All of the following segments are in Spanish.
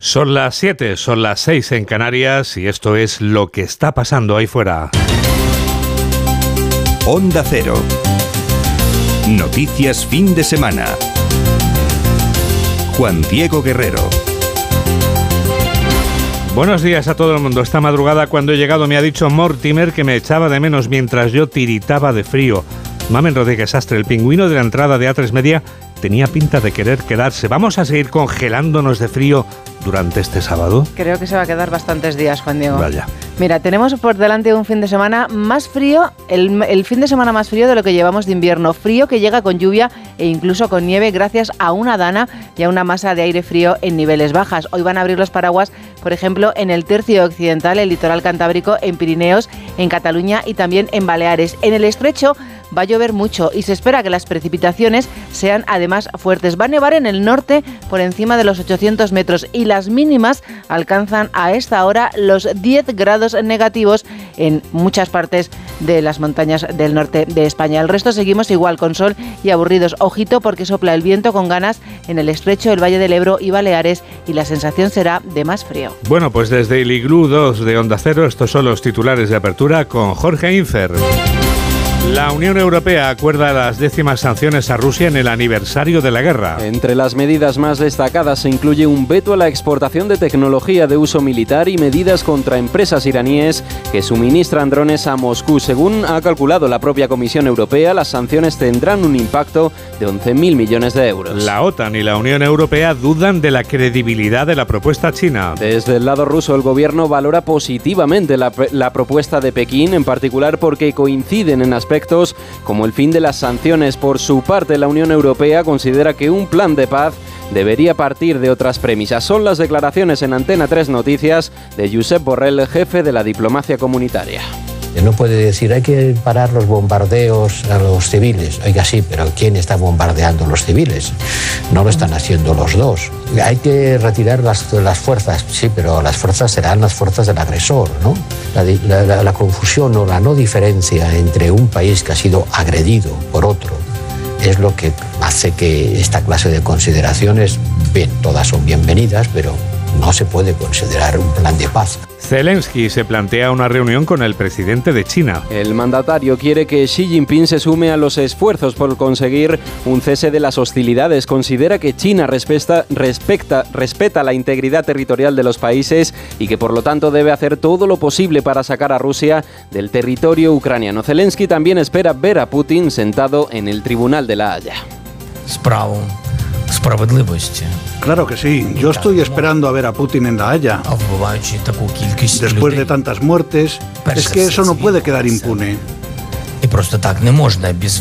Son las 7, son las 6 en Canarias y esto es lo que está pasando ahí fuera. Onda Cero. Noticias fin de semana. Juan Diego Guerrero. Buenos días a todo el mundo. Esta madrugada cuando he llegado me ha dicho Mortimer que me echaba de menos mientras yo tiritaba de frío. Mamen Rodríguez Astre, el pingüino de la entrada de A3 Media, tenía pinta de querer quedarse. ¿Vamos a seguir congelándonos de frío durante este sábado? Creo que se va a quedar bastantes días, Juan Diego. Vaya. Mira, tenemos por delante un fin de semana más frío, el, el, fin de semana más frío de lo que llevamos de invierno. Frío que llega con lluvia e incluso con nieve gracias a una dana y a una masa de aire frío en niveles bajas. Hoy van a abrir los paraguas, por ejemplo, en el tercio occidental, el litoral cantábrico, en Pirineos, en Cataluña y también en Baleares. En el estrecho va a llover mucho y se espera que las precipitaciones sean además fuertes. Va a nevar en el norte por encima de los 800 metros y las mínimas alcanzan a esta hora los 10 grados negativos en muchas partes de las montañas del norte de España. El resto seguimos igual con sol y aburridos. Ojito porque sopla el viento con ganas en el estrecho del Valle del Ebro y Baleares y la sensación será de más frío. Bueno, pues desde el Iglú 2 de Onda Cero, estos son los titulares de apertura con Jorge Infer. La Unión Europea acuerda las décimas sanciones a Rusia en el aniversario de la guerra. Entre las medidas más destacadas se incluye un veto a la exportación de tecnología de uso militar y medidas contra empresas iraníes que suministran drones a Moscú. Según ha calculado la propia Comisión Europea, las sanciones tendrán un impacto de 11.000 millones de euros. La OTAN y la Unión Europea dudan de la credibilidad de la propuesta china. Desde el lado ruso, el gobierno valora positivamente la, la propuesta de Pekín, en particular porque coinciden en como el fin de las sanciones. Por su parte, la Unión Europea considera que un plan de paz debería partir de otras premisas. Son las declaraciones en Antena 3 Noticias de Josep Borrell, jefe de la diplomacia comunitaria. No puede decir hay que parar los bombardeos a los civiles. Oiga, sí, pero ¿quién está bombardeando los civiles? No lo están haciendo los dos. Hay que retirar las, las fuerzas, sí, pero las fuerzas serán las fuerzas del agresor, ¿no? La, la, la confusión o la no diferencia entre un país que ha sido agredido por otro es lo que hace que esta clase de consideraciones, bien, todas son bienvenidas, pero no se puede considerar un plan de paz. Zelensky se plantea una reunión con el presidente de China. El mandatario quiere que Xi Jinping se sume a los esfuerzos por conseguir un cese de las hostilidades. Considera que China respeta, respecta, respeta la integridad territorial de los países y que por lo tanto debe hacer todo lo posible para sacar a Rusia del territorio ucraniano. Zelensky también espera ver a Putin sentado en el Tribunal de la Haya. Claro que sí. Yo estoy esperando a ver a Putin en la Haya. Después de tantas muertes, es que eso no puede quedar impune.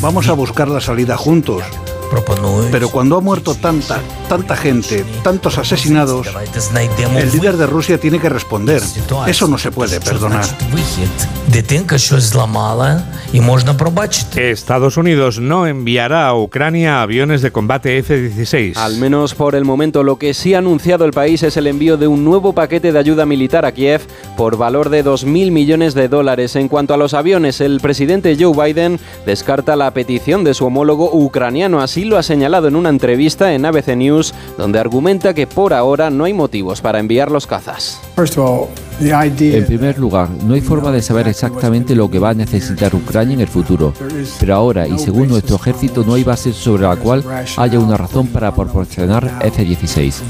Vamos a buscar la salida juntos. Pero cuando ha muerto tanta, tanta gente, tantos asesinados, el líder de Rusia tiene que responder. Eso no se puede perdonar. Estados Unidos no enviará a Ucrania aviones de combate F-16. Al menos por el momento lo que sí ha anunciado el país es el envío de un nuevo paquete de ayuda militar a Kiev por valor de 2.000 millones de dólares. En cuanto a los aviones, el presidente Joe Biden descarta la petición de su homólogo ucraniano. Así lo ha señalado en una entrevista en ABC News, donde argumenta que por ahora no hay motivos para enviar los cazas. En primer lugar, no hay forma de saber exactamente lo que va a necesitar Ucrania en el futuro, pero ahora y según nuestro ejército no hay base sobre la cual haya una razón para proporcionar F-16.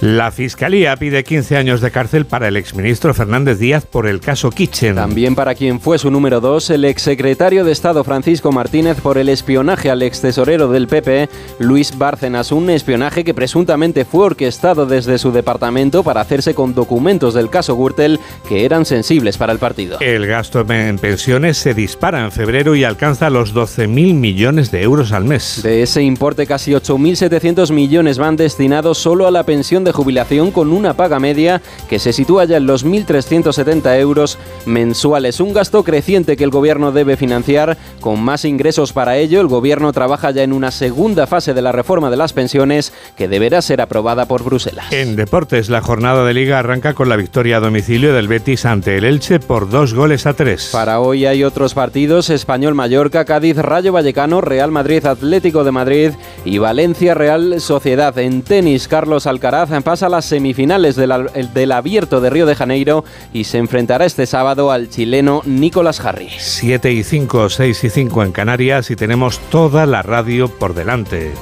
La Fiscalía pide 15 años de cárcel para el exministro Fernández Díaz por el caso Kitchen. También para quien fue su número dos, el exsecretario de Estado Francisco Martínez por el espionaje al extesorero del PP, Luis Bárcenas, un espionaje que presuntamente fue orquestado desde su departamento para hacerse con documentos del caso Gürtel que eran sensibles para el partido. El gasto en pensiones se dispara en febrero y alcanza los 12.000 millones de euros al mes. De ese importe, casi 8.700 millones van destinados solo a la pensión de jubilación con una paga media que se sitúa ya en los 1.370 euros mensuales. Un gasto creciente que el gobierno debe financiar con más ingresos para ello. El gobierno trabaja ya en una segunda fase de la reforma de las pensiones que deberá ser aprobada por Bruselas. En deportes, la jornada de liga arranca con la victoria a domicilio del Betis ante el Elche por dos goles a tres. Para hoy hay otros partidos, Español Mallorca, Cádiz, Rayo Vallecano, Real Madrid, Atlético de Madrid y Valencia Real Sociedad. En tenis, Carlos Alcaraz pasa a las semifinales del, Abierto de Río de Janeiro y se enfrentará este sábado al chileno Nicolás Harry. 7 y 5, 6 y 5 en Canarias y tenemos toda la radio por delante.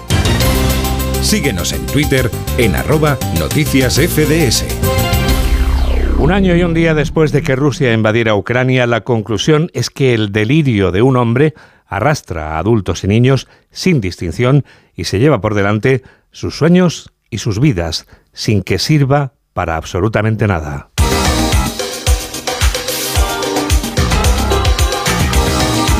Síguenos en Twitter en arroba noticias FDS. Un año y un día después de que Rusia invadiera Ucrania, la conclusión es que el delirio de un hombre arrastra a adultos y niños sin distinción y se lleva por delante sus sueños y sus vidas sin que sirva para absolutamente nada.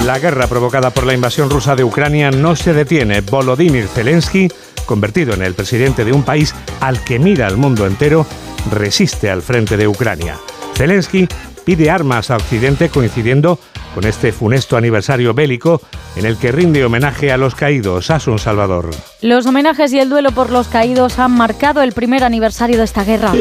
La guerra provocada por la invasión rusa de Ucrania no se detiene. Volodymyr Zelensky, convertido en el presidente de un país al que mira el mundo entero, resiste al frente de Ucrania. Zelensky pide armas a Occidente coincidiendo con este funesto aniversario bélico en el que rinde homenaje a los caídos. un Salvador. Los homenajes y el duelo por los caídos han marcado el primer aniversario de esta guerra.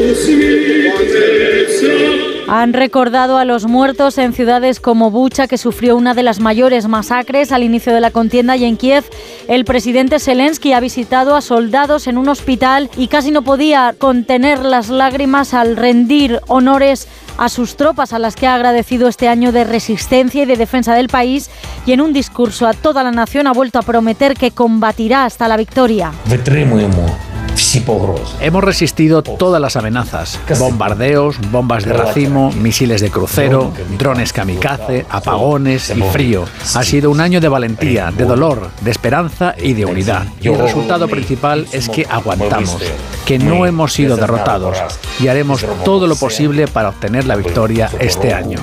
Han recordado a los muertos en ciudades como Bucha, que sufrió una de las mayores masacres al inicio de la contienda, y en Kiev el presidente Zelensky ha visitado a soldados en un hospital y casi no podía contener las lágrimas al rendir honores a sus tropas a las que ha agradecido este año de resistencia y de defensa del país y en un discurso a toda la nación ha vuelto a prometer que combatirá hasta la victoria. Hemos resistido todas las amenazas, bombardeos, bombas de racimo, misiles de crucero, drones kamikaze, apagones y frío. Ha sido un año de valentía, de dolor, de esperanza y de unidad. Y el resultado principal es que aguantamos, que no hemos sido derrotados y haremos todo lo posible para obtener la victoria este año.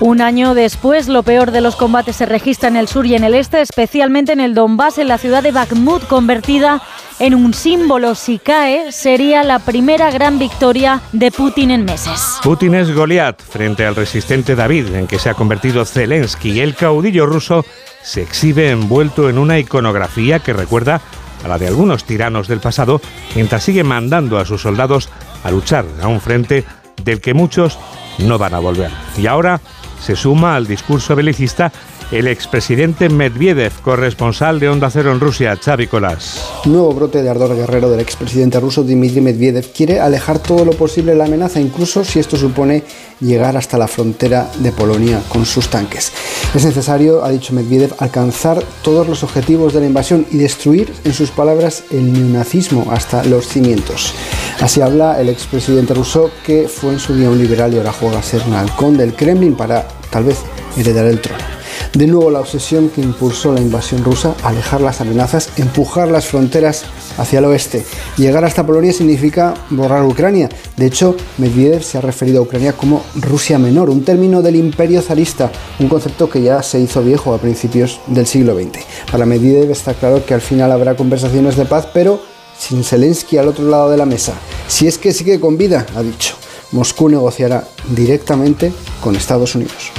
Un año después, lo peor de los combates se registra en el sur y en el este, especialmente en el Donbass, en la ciudad de Bakhmut, convertida en un símbolo si cae, sería la primera gran victoria de Putin en meses. Putin es Goliat frente al resistente David, en que se ha convertido Zelensky. El caudillo ruso se exhibe envuelto en una iconografía que recuerda a la de algunos tiranos del pasado, mientras sigue mandando a sus soldados a luchar a un frente del que muchos no van a volver. Y ahora se suma al discurso belicista el expresidente Medvedev, corresponsal de Onda Cero en Rusia, Xavi Colás. Nuevo brote de ardor guerrero del expresidente ruso Dmitry Medvedev quiere alejar todo lo posible la amenaza, incluso si esto supone llegar hasta la frontera de Polonia con sus tanques. Es necesario, ha dicho Medvedev, alcanzar todos los objetivos de la invasión y destruir, en sus palabras, el neonazismo hasta los cimientos. Así habla el expresidente ruso que fue en su día un liberal y ahora juega a ser un halcón del Kremlin para tal vez heredar el trono. De nuevo la obsesión que impulsó la invasión rusa, alejar las amenazas, empujar las fronteras hacia el oeste. Llegar hasta Polonia significa borrar Ucrania. De hecho, Medvedev se ha referido a Ucrania como Rusia menor, un término del imperio zarista, un concepto que ya se hizo viejo a principios del siglo XX. Para Medvedev está claro que al final habrá conversaciones de paz, pero sin Zelensky al otro lado de la mesa. Si es que sigue con vida, ha dicho. Moscú negociará directamente con Estados Unidos.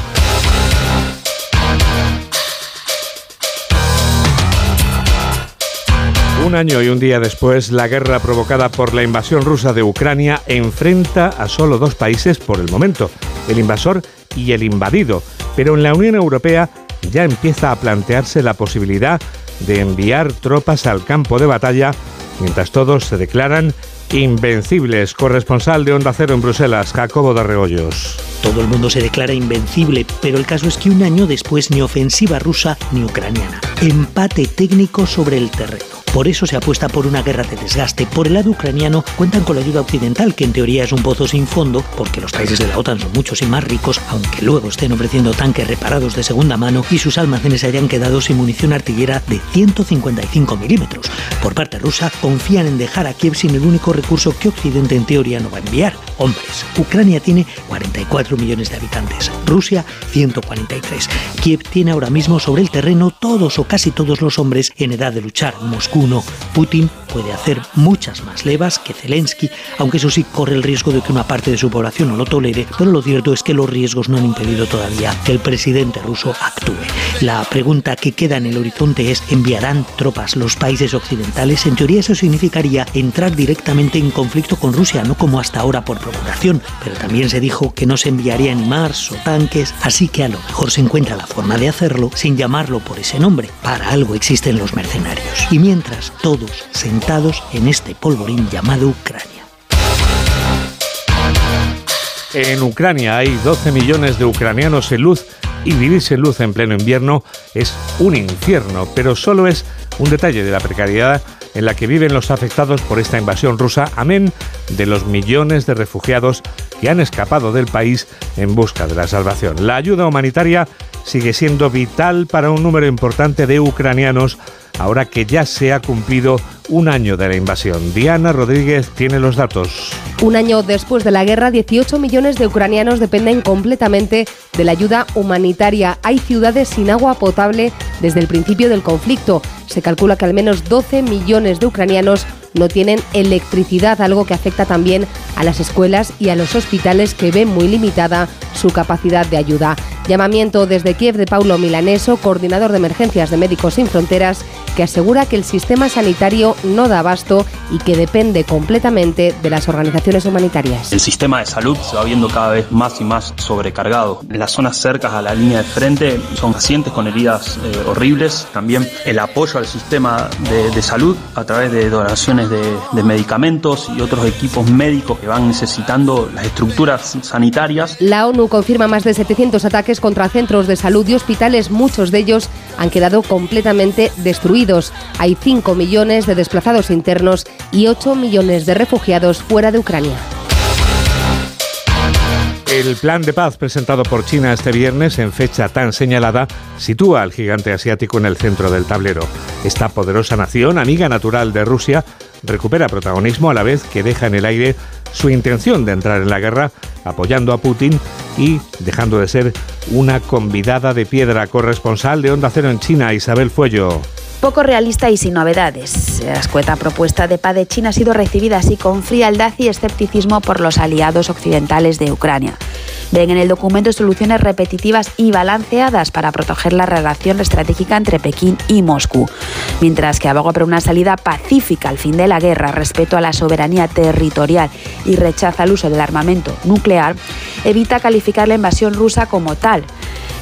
Un año y un día después, la guerra provocada por la invasión rusa de Ucrania enfrenta a solo dos países por el momento, el invasor y el invadido. Pero en la Unión Europea ya empieza a plantearse la posibilidad de enviar tropas al campo de batalla, mientras todos se declaran invencibles. Corresponsal de Onda Cero en Bruselas, Jacobo de Reollos. Todo el mundo se declara invencible, pero el caso es que un año después ni ofensiva rusa ni ucraniana. Empate técnico sobre el terreno. Por eso se apuesta por una guerra de desgaste. Por el lado ucraniano cuentan con la ayuda occidental, que en teoría es un pozo sin fondo, porque los países de la OTAN son muchos y más ricos, aunque luego estén ofreciendo tanques reparados de segunda mano y sus almacenes hayan quedado sin munición artillera de 155 milímetros. Por parte rusa, confían en dejar a Kiev sin el único recurso que Occidente en teoría no va a enviar, hombres. Ucrania tiene 44 millones de habitantes, Rusia 143. Kiev tiene ahora mismo sobre el terreno todos o casi todos los hombres en edad de luchar. Moscú Putin puede hacer muchas más levas que Zelensky, aunque eso sí corre el riesgo de que una parte de su población no lo tolere, pero lo cierto es que los riesgos no han impedido todavía que el presidente ruso actúe. La pregunta que queda en el horizonte es, ¿enviarán tropas los países occidentales? En teoría eso significaría entrar directamente en conflicto con Rusia, no como hasta ahora por procuración, pero también se dijo que no se enviaría ni Mars o tanques, así que a lo mejor se encuentra la forma de hacerlo sin llamarlo por ese nombre. Para algo existen los mercenarios. Y mientras todos sentados en este polvorín llamado Ucrania. En Ucrania hay 12 millones de ucranianos en luz y vivir sin luz en pleno invierno es un infierno, pero solo es un detalle de la precariedad en la que viven los afectados por esta invasión rusa, amén de los millones de refugiados que han escapado del país en busca de la salvación. La ayuda humanitaria sigue siendo vital para un número importante de ucranianos ahora que ya se ha cumplido un año de la invasión. Diana Rodríguez tiene los datos. Un año después de la guerra, 18 millones de ucranianos dependen completamente de la ayuda humanitaria. Hay ciudades sin agua potable desde el principio del conflicto. Se calcula que al menos 12 millones de ucranianos no tienen electricidad, algo que afecta también a las escuelas y a los hospitales que ven muy limitada su capacidad de ayuda. Llamamiento desde Kiev de Paulo Milaneso, coordinador de emergencias de Médicos Sin Fronteras, que asegura que el sistema sanitario no da abasto y que depende completamente de las organizaciones humanitarias. El sistema de salud se va viendo cada vez más y más sobrecargado. Las zonas cercas a la línea de frente son pacientes con heridas eh, horribles. También el apoyo al sistema de, salud a través de donaciones de, de medicamentos y otros equipos médicos que van necesitando las estructuras sanitarias. La ONU confirma más de 700 ataques contra centros de salud y hospitales, muchos de ellos han quedado completamente destruidos. Hay 5 millones de desplazados internos y 8 millones de refugiados fuera de Ucrania. El plan de paz presentado por China este viernes en fecha tan señalada sitúa al gigante asiático en el centro del tablero. Esta poderosa nación, amiga natural de Rusia, recupera protagonismo a la vez que deja en el aire su intención de entrar en la guerra apoyando a Putin y dejando de ser una convidada de piedra corresponsal de Onda Cero en China, Isabel Fuello poco realista y sin novedades. La escueta propuesta de paz de China ha sido recibida así con frialdad y escepticismo por los aliados occidentales de Ucrania. Ven en el documento soluciones repetitivas y balanceadas para proteger la relación estratégica entre Pekín y Moscú, mientras que aboga por una salida pacífica al fin de la guerra, respeto a la soberanía territorial y rechaza el uso del armamento nuclear, evita calificar la invasión rusa como tal.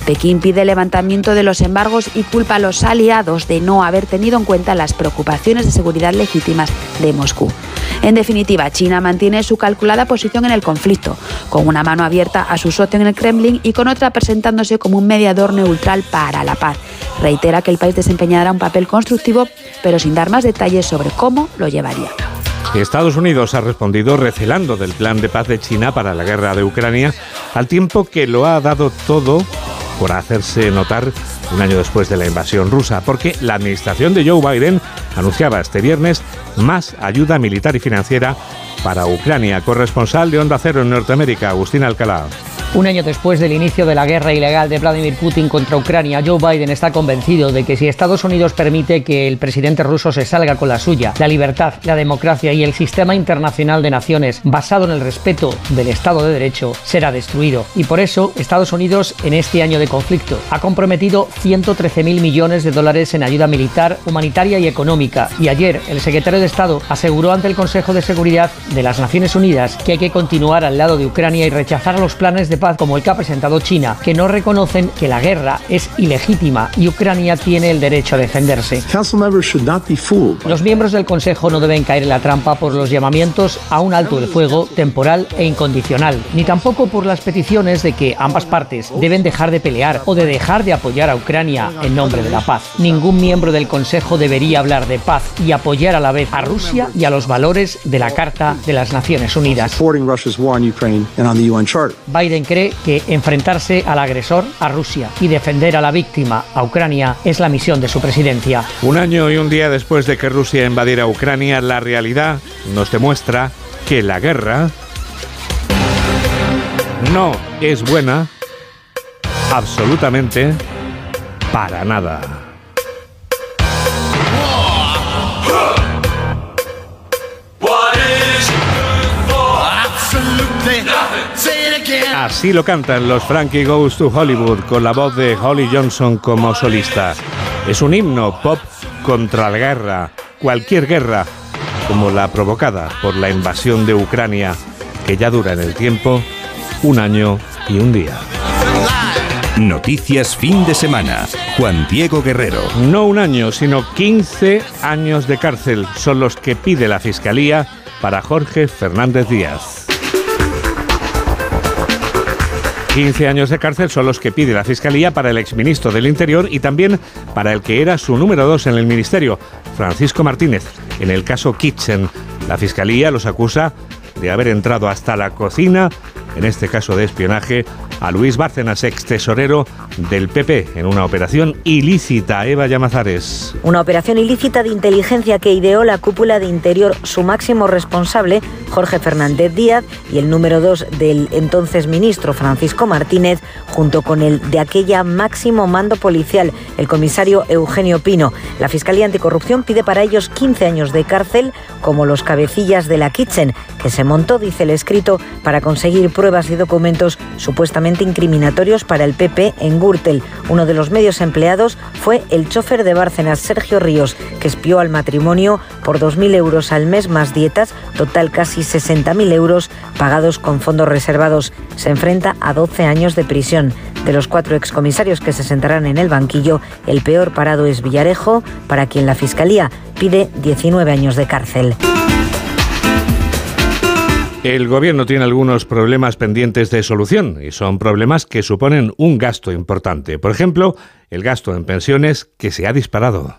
Pekín pide el levantamiento de los embargos y culpa a los aliados de no haber tenido en cuenta las preocupaciones de seguridad legítimas de Moscú. En definitiva, China mantiene su calculada posición en el conflicto, con una mano abierta a su socio en el Kremlin y con otra presentándose como un mediador neutral para la paz. Reitera que el país desempeñará un papel constructivo, pero sin dar más detalles sobre cómo lo llevaría. Estados Unidos ha respondido recelando del plan de paz de China para la guerra de Ucrania, al tiempo que lo ha dado todo por hacerse notar un año después de la invasión rusa, porque la administración de Joe Biden anunciaba este viernes más ayuda militar y financiera para Ucrania. Corresponsal de Onda Cero en Norteamérica, Agustín Alcalá. Un año después del inicio de la guerra ilegal de Vladimir Putin contra Ucrania, Joe Biden está convencido de que si Estados Unidos permite que el presidente ruso se salga con la suya, la libertad, la democracia y el sistema internacional de naciones basado en el respeto del Estado de Derecho será destruido. Y por eso Estados Unidos en este año de conflicto ha comprometido 113 mil millones de dólares en ayuda militar, humanitaria y económica. Y ayer el secretario de Estado aseguró ante el Consejo de Seguridad de las Naciones Unidas que hay que continuar al lado de Ucrania y rechazar los planes de como el que ha presentado China, que no reconocen que la guerra es ilegítima y Ucrania tiene el derecho a defenderse. Los miembros del Consejo no deben caer en la trampa por los llamamientos a un alto de fuego temporal e incondicional, ni tampoco por las peticiones de que ambas partes deben dejar de pelear o de dejar de apoyar a Ucrania en nombre de la paz. Ningún miembro del Consejo debería hablar de paz y apoyar a la vez a Rusia y a los valores de la Carta de las Naciones Unidas. Biden cree que enfrentarse al agresor, a Rusia, y defender a la víctima, a Ucrania, es la misión de su presidencia. Un año y un día después de que Rusia invadiera Ucrania, la realidad nos demuestra que la guerra no es buena absolutamente para nada. Así lo cantan los Frankie Goes to Hollywood con la voz de Holly Johnson como solista. Es un himno pop contra la guerra, cualquier guerra, como la provocada por la invasión de Ucrania, que ya dura en el tiempo un año y un día. Noticias fin de semana. Juan Diego Guerrero. No un año, sino 15 años de cárcel son los que pide la Fiscalía para Jorge Fernández Díaz. 15 años de cárcel son los que pide la Fiscalía para el exministro del Interior y también para el que era su número dos en el Ministerio, Francisco Martínez, en el caso Kitchen. La Fiscalía los acusa de haber entrado hasta la cocina, en este caso de espionaje, a Luis Bárcenas, ex tesorero del PP, en una operación ilícita. Eva Llamazares. Una operación ilícita de inteligencia que ideó la cúpula de Interior, su máximo responsable, Jorge Fernández Díaz, y el número dos del entonces ministro Francisco Martínez, junto con el de aquella máximo mando policial, el comisario Eugenio Pino. La Fiscalía Anticorrupción pide para ellos 15 años de cárcel, como los cabecillas de la Kitchen, que se montó, dice el escrito, para conseguir pruebas y documentos supuestamente incriminatorios para el PP en Gürtel. Uno de los medios empleados fue el chofer de Bárcenas, Sergio Ríos, que espió al matrimonio por 2.000 euros al mes más dietas, total casi 60.000 euros pagados con fondos reservados. Se enfrenta a 12 años de prisión. De los cuatro excomisarios que se sentarán en el banquillo, el peor parado es Villarejo, para quien la Fiscalía pide 19 años de cárcel. El gobierno tiene algunos problemas pendientes de solución y son problemas que suponen un gasto importante. Por ejemplo, el gasto en pensiones que se ha disparado.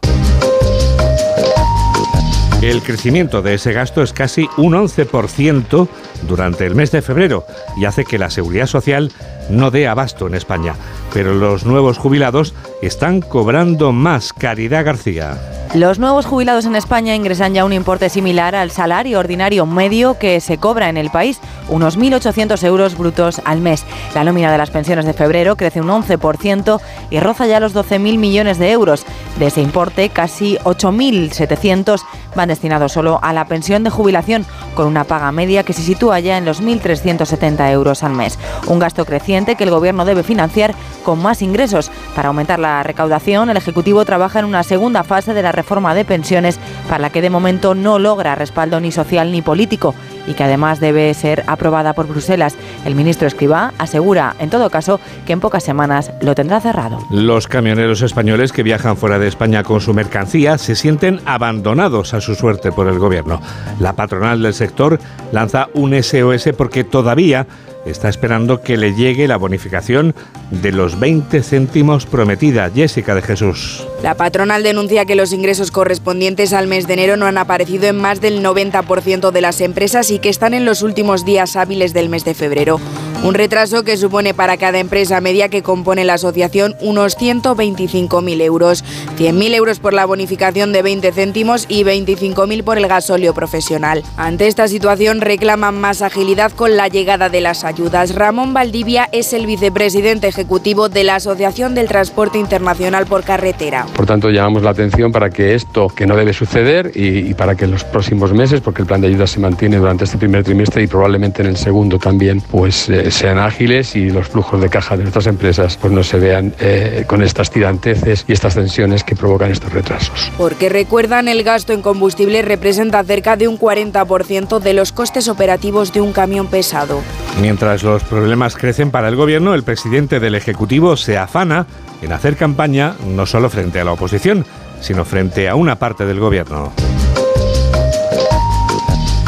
El crecimiento de ese gasto es casi un 11% durante el mes de febrero y hace que la seguridad social no dé abasto en España. Pero los nuevos jubilados están cobrando más. Caridad García. Los nuevos jubilados en España ingresan ya un importe similar al salario ordinario medio que se cobra en el país, unos 1.800 euros brutos al mes. La nómina de las pensiones de febrero crece un 11% y roza ya los 12.000 millones de euros. De ese importe, casi 8.700 van destinados solo a la pensión de jubilación, con una paga media que se sitúa ya en los 1.370 euros al mes. Un gasto creciente que el Gobierno debe financiar con más ingresos. Para aumentar la recaudación, el Ejecutivo trabaja en una segunda fase de la reforma de pensiones para la que de momento no logra respaldo ni social ni político y que además debe ser aprobada por Bruselas. El ministro Escribá asegura, en todo caso, que en pocas semanas lo tendrá cerrado. Los camioneros españoles que viajan fuera de España con su mercancía se sienten abandonados a su suerte por el gobierno. La patronal del sector lanza un SOS porque todavía está esperando que le llegue la bonificación de los 20 céntimos prometida. Jessica de Jesús. La patronal denuncia que los ingresos correspondientes al mes de enero no han aparecido en más del 90% de las empresas y que están en los últimos días hábiles del mes de febrero. Un retraso que supone para cada empresa media que compone la asociación unos 125.000 euros. 100.000 euros por la bonificación de 20 céntimos y 25.000 por el gasóleo profesional. Ante esta situación reclaman más agilidad con la llegada de las ayudas. Ramón Valdivia es el vicepresidente ejecutivo de la Asociación del Transporte Internacional por Carretera. Por tanto, llamamos la atención para que esto, que no debe suceder, y, y para que en los próximos meses, porque el plan de ayuda se mantiene durante este primer trimestre y probablemente en el segundo también, pues eh, sean ágiles y los flujos de caja de nuestras empresas pues no se vean eh, con estas tiranteces y estas tensiones que provocan estos retrasos. Porque recuerdan, el gasto en combustible representa cerca de un 40% de los costes operativos de un camión pesado. Mientras los problemas crecen para el gobierno, el presidente del Ejecutivo se afana en hacer campaña no solo frente a la oposición, sino frente a una parte del gobierno.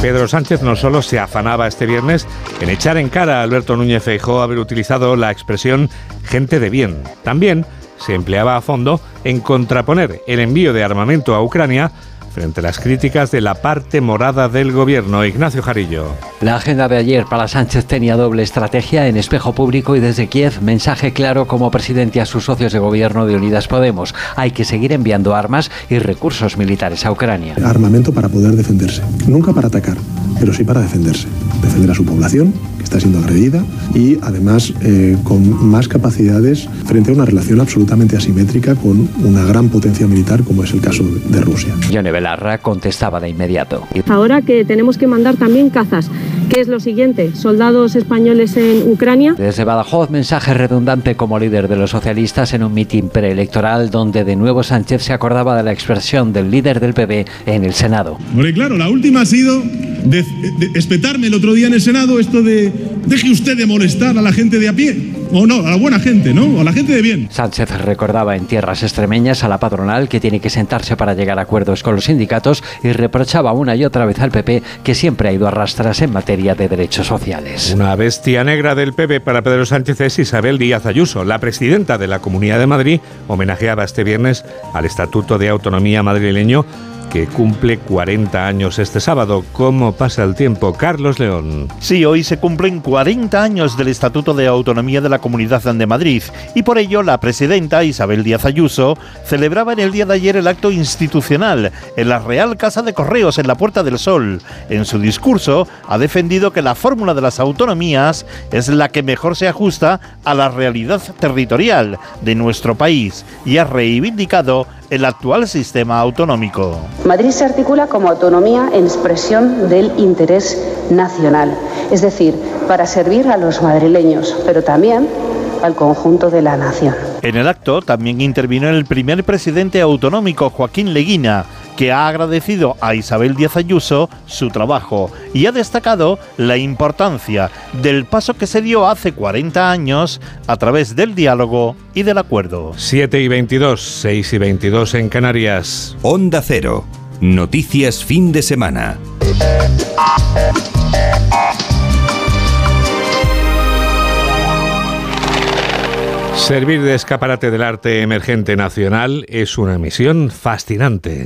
Pedro Sánchez no solo se afanaba este viernes en echar en cara a Alberto Núñez Feijóo haber utilizado la expresión gente de bien, también se empleaba a fondo en contraponer el envío de armamento a Ucrania frente a las críticas de la parte morada del gobierno. Ignacio Jarillo. La agenda de ayer para Sánchez tenía doble estrategia en espejo público y desde Kiev mensaje claro como presidente a sus socios de gobierno de Unidas Podemos. Hay que seguir enviando armas y recursos militares a Ucrania. Armamento para poder defenderse, nunca para atacar, pero sí para defenderse. Defender a su población, que está siendo agredida, y además eh, con más capacidades frente a una relación absolutamente asimétrica con una gran potencia militar como es el caso de Rusia. Yone Belarra contestaba de inmediato. Ahora que tenemos que mandar también cazas. ¿Qué es lo siguiente? ¿Soldados españoles en Ucrania? Desde Badajoz, mensaje redundante como líder de los socialistas en un mitin preelectoral donde de nuevo Sánchez se acordaba de la expresión del líder del PP en el Senado. Porque claro, la última ha sido de, de, espetarme el otro día en el Senado esto de deje usted de molestar a la gente de a pie. O no, a la buena gente, ¿no? A la gente de bien. Sánchez recordaba en tierras extremeñas a la patronal que tiene que sentarse para llegar a acuerdos con los sindicatos y reprochaba una y otra vez al PP que siempre ha ido a rastras en materia de derechos sociales. Una bestia negra del PP para Pedro Sánchez es Isabel Díaz Ayuso, la presidenta de la Comunidad de Madrid, homenajeaba este viernes al Estatuto de Autonomía madrileño que cumple 40 años este sábado. ¿Cómo pasa el tiempo? Carlos León. Sí, hoy se cumplen 40 años del Estatuto de Autonomía de la Comunidad de Madrid y por ello la presidenta Isabel Díaz Ayuso celebraba en el día de ayer el acto institucional en la Real Casa de Correos en la Puerta del Sol. En su discurso ha defendido que la fórmula de las autonomías es la que mejor se ajusta a la realidad territorial de nuestro país y ha reivindicado el actual sistema autonómico. Madrid se articula como autonomía en expresión del interés nacional, es decir, para servir a los madrileños, pero también al conjunto de la nación. En el acto también intervino el primer presidente autonómico, Joaquín Leguina, que ha agradecido a Isabel Díaz Ayuso su trabajo y ha destacado la importancia del paso que se dio hace 40 años a través del diálogo y del acuerdo. 7 y 22, 6 y 22 en Canarias. Onda Cero. Noticias fin de semana. Servir de escaparate del arte emergente nacional es una misión fascinante.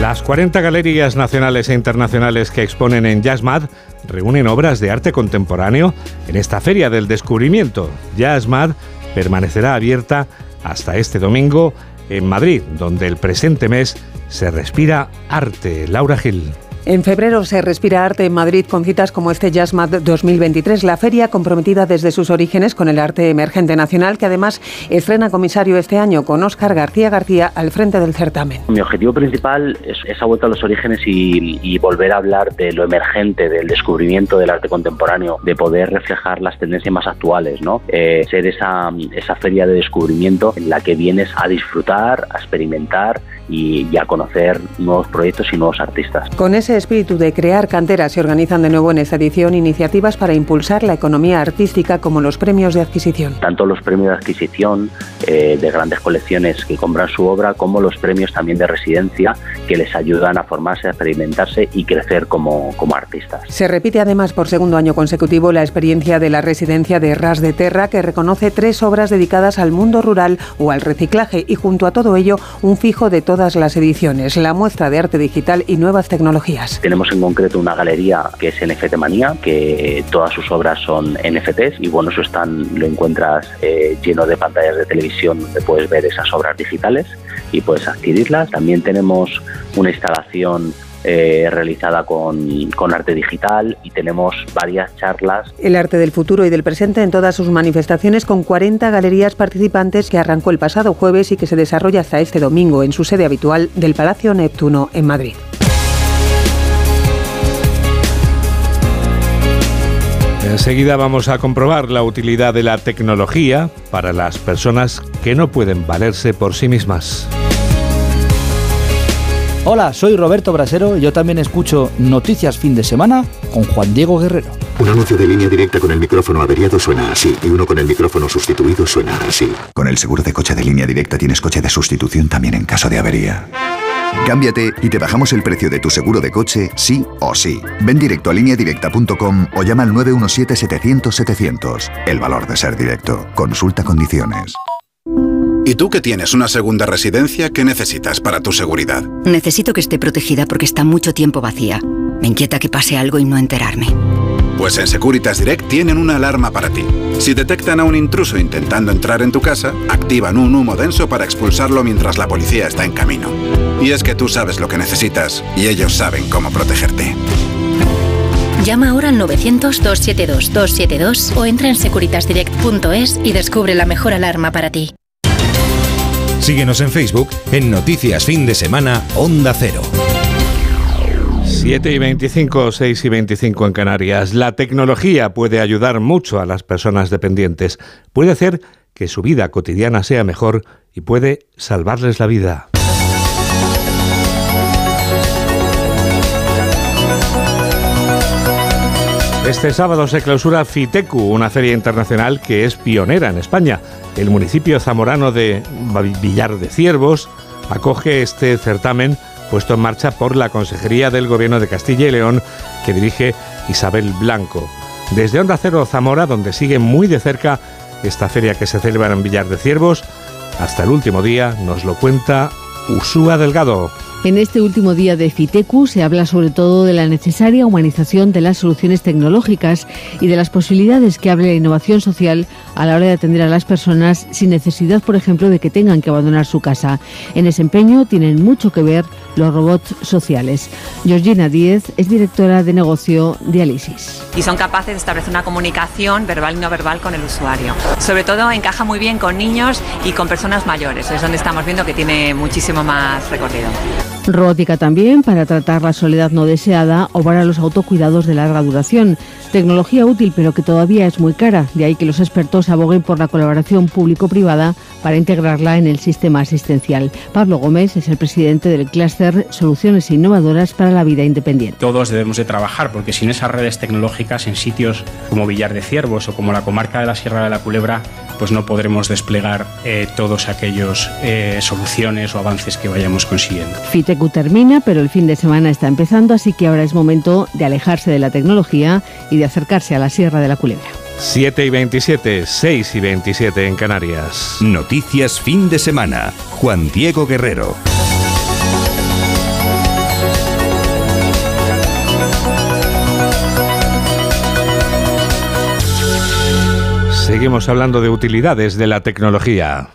Las 40 galerías nacionales e internacionales que exponen en Jazzmad reúnen obras de arte contemporáneo en esta Feria del Descubrimiento. Jazzmad permanecerá abierta hasta este domingo en Madrid, donde el presente mes se respira arte. Laura Gil. En febrero se respira arte en Madrid con citas como este Jazzmad 2023, la feria comprometida desde sus orígenes con el arte emergente nacional, que además estrena comisario este año con Óscar García García al frente del certamen. Mi objetivo principal es esa vuelta a los orígenes y, volver a hablar de lo emergente, del descubrimiento del arte contemporáneo, de poder reflejar las tendencias más actuales, ¿no? Eh, ser esa, esa feria de descubrimiento en la que vienes a disfrutar, a experimentar y, a conocer nuevos proyectos y nuevos artistas. Con ese espíritu de crear canteras se organizan de nuevo en esta edición iniciativas para impulsar la economía artística como los premios de adquisición. Tanto los premios de adquisición eh, de grandes colecciones que compran su obra como los premios también de residencia que les ayudan a formarse, a experimentarse y crecer como, como artistas. Se repite además por segundo año consecutivo la experiencia de la residencia de Ras de Terra que reconoce tres obras dedicadas al mundo rural o al reciclaje y junto a todo ello un fijo de todo todas las ediciones, la muestra de arte digital y nuevas tecnologías. Tenemos en concreto una galería que es NFT Manía, que todas sus obras son NFTs y bueno, eso están, lo encuentras eh, lleno de pantallas de televisión donde puedes ver esas obras digitales y puedes adquirirlas. También tenemos una instalación eh, realizada con, con, arte digital y tenemos varias charlas. El arte del futuro y del presente en todas sus manifestaciones con 40 galerías participantes que arrancó el pasado jueves y que se desarrolla hasta este domingo en su sede habitual del Palacio Neptuno en Madrid. Enseguida vamos a comprobar la utilidad de la tecnología para las personas que no pueden valerse por sí mismas. Hola, soy Roberto Brasero y yo también escucho Noticias Fin de Semana con Juan Diego Guerrero. Un anuncio de línea directa con el micrófono averiado suena así y uno con el micrófono sustituido suena así. Con el seguro de coche de línea directa tienes coche de sustitución también en caso de avería. Cámbiate y te bajamos el precio de tu seguro de coche, sí o sí. Ven directo a lineadirecta.com o llama al 917-700-700. El valor de ser directo. Consulta condiciones. ¿Y tú que tienes una segunda residencia, qué necesitas para tu seguridad? Necesito que esté protegida porque está mucho tiempo vacía. Me inquieta que pase algo y no enterarme. Pues en Securitas Direct tienen una alarma para ti. Si detectan a un intruso intentando entrar en tu casa, activan un humo denso para expulsarlo mientras la policía está en camino. Y es que tú sabes lo que necesitas y ellos saben cómo protegerte. Llama ahora al 900-272-272 o entra en securitasdirect.es y descubre la mejor alarma para ti. Síguenos en Facebook en Noticias Fin de Semana Onda Cero. 7 y 25, 6 y 25 en Canarias. La tecnología puede ayudar mucho a las personas dependientes. Puede hacer que su vida cotidiana sea mejor y puede salvarles la vida. Este sábado se clausura FITECU, una feria internacional que es pionera en España. El municipio zamorano de Villar de Ciervos acoge este certamen puesto en marcha por la Consejería del Gobierno de Castilla y León que dirige Isabel Blanco. Desde Onda Cero Zamora, donde sigue muy de cerca esta feria que se celebra en Villar de Ciervos, hasta el último día nos lo cuenta Usúa Delgado. En este último día de FITECU se habla sobre todo de la necesaria humanización de las soluciones tecnológicas y de las posibilidades que abre la innovación social a la hora de atender a las personas sin necesidad, por ejemplo, de que tengan que abandonar su casa. En ese empeño tienen mucho que ver los robots sociales. Georgina Díez es directora de negocio de Alisis. Y son capaces de establecer una comunicación verbal y no verbal con el usuario. Sobre todo encaja muy bien con niños y con personas mayores. Es donde estamos viendo que tiene muchísimo más recorrido. Robótica también para tratar la soledad no deseada o para los autocuidados de larga duración. Tecnología útil pero que todavía es muy cara, de ahí que los expertos aboguen por la colaboración público-privada para integrarla en el sistema asistencial. Pablo Gómez es el presidente del clúster Soluciones Innovadoras para la Vida Independiente. Todos debemos de trabajar porque sin esas redes tecnológicas en sitios como Villar de Ciervos o como la comarca de la Sierra de la Culebra, pues no podremos desplegar eh, todos aquellos eh, soluciones o avances que vayamos consiguiendo. FITECU termina, pero el fin de semana está empezando, así que ahora es momento de alejarse de la tecnología y de acercarse a la Sierra de la Culebra. 7 y 27, 6 y 27 en Canarias. Noticias fin de semana. Juan Diego Guerrero. Seguimos hablando de utilidades de la tecnología.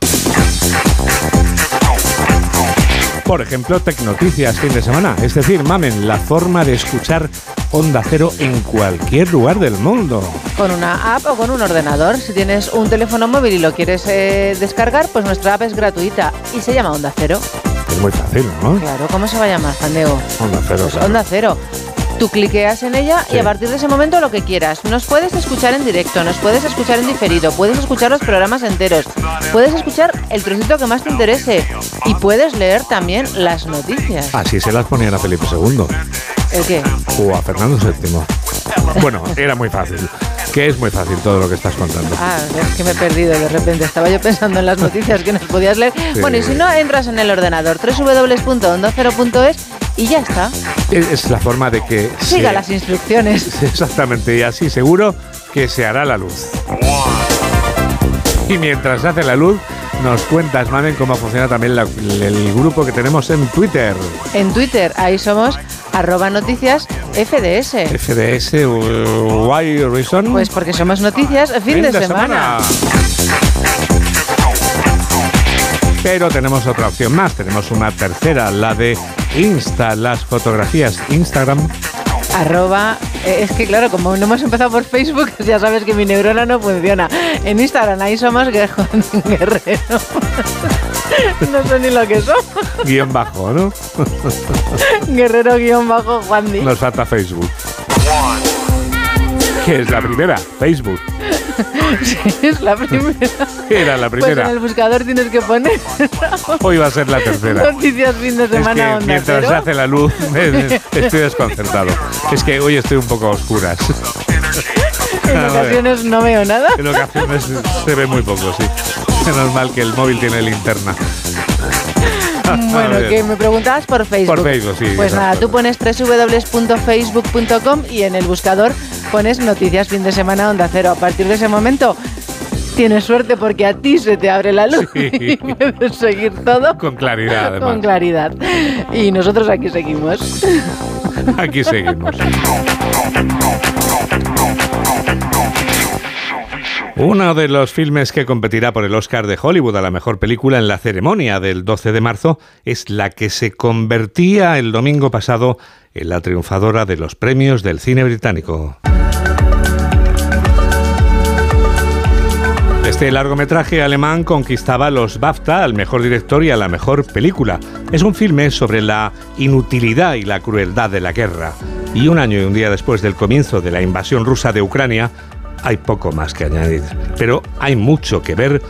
Por ejemplo, Tecnoticias fin de semana. Es decir, mamen, la forma de escuchar Onda Cero en cualquier lugar del mundo. Con una app o con un ordenador. Si tienes un teléfono móvil y lo quieres eh, descargar, pues nuestra app es gratuita y se llama Onda Cero. Es muy fácil, ¿no? Claro, ¿cómo se va a llamar, Fandeo? Onda Cero. Pues claro. Onda Cero. Tú cliqueas en ella y a partir de ese momento lo que quieras. Nos puedes escuchar en directo, nos puedes escuchar en diferido, puedes escuchar los programas enteros, puedes escuchar el trocito que más te interese y puedes leer también las noticias. Así se las ponían a Felipe II ¿El qué? o a Fernando VII. Bueno, era muy fácil. Que es muy fácil todo lo que estás contando. Ah, es que me he perdido de repente. Estaba yo pensando en las noticias que nos podías leer. Sí. Bueno, y si no, entras en el ordenador www.ondacero.es y ya está. Es la forma de que... Siga se- las instrucciones. Exactamente, y así seguro que se hará la luz. Y mientras se hace la luz, nos cuentas, Mamen, cómo funciona también la- el grupo que tenemos en Twitter. En Twitter, ahí somos arroba noticias FDS. FDS, Why Reason. Pues porque somos noticias fin, de, semana. Pero tenemos otra opción más, tenemos una tercera, la de Insta, las fotografías Instagram. Arroba, eh, es que claro, como no hemos empezado por Facebook, ya sabes que mi neurona no funciona. En Instagram, ahí somos Guer- Guerrero. no sé ni lo que son. Guión bajo, ¿no? Guerrero guion bajo Juan Di. Nos falta Facebook. Que es la primera, Facebook. Sí, es la primera. Era la Pues primera. en el buscador tienes que poner Hoy va a ser la tercera. noticias fin de Es semana que onda mientras cero. se hace la luz estoy desconcertado. Es que hoy estoy un poco a oscuras. En ocasiones no veo nada. En ocasiones se ve muy poco, sí. Menos mal que el móvil tiene linterna. Bueno, que me preguntabas por Facebook. Por Facebook, sí, Pues nada, tú pones www.facebook.com y en el buscador pones noticias fin de semana onda cero. A partir de ese momento tienes suerte porque a ti se te abre la luz y puedes seguir todo Con claridad, con claridad. Y nosotros aquí seguimos. Aquí seguimos. Uno de los filmes que competirá por el Oscar de Hollywood a la mejor película en la ceremonia del 12 de marzo es la que se convertía el domingo pasado en la triunfadora de los premios del cine británico. Este largometraje alemán conquistaba los BAFTA al mejor director y a la mejor película. Es un filme sobre la inutilidad y la crueldad de la guerra. Y un año y un día después del comienzo de la invasión rusa de Ucrania, hay poco más que añadir. Pero hay mucho que ver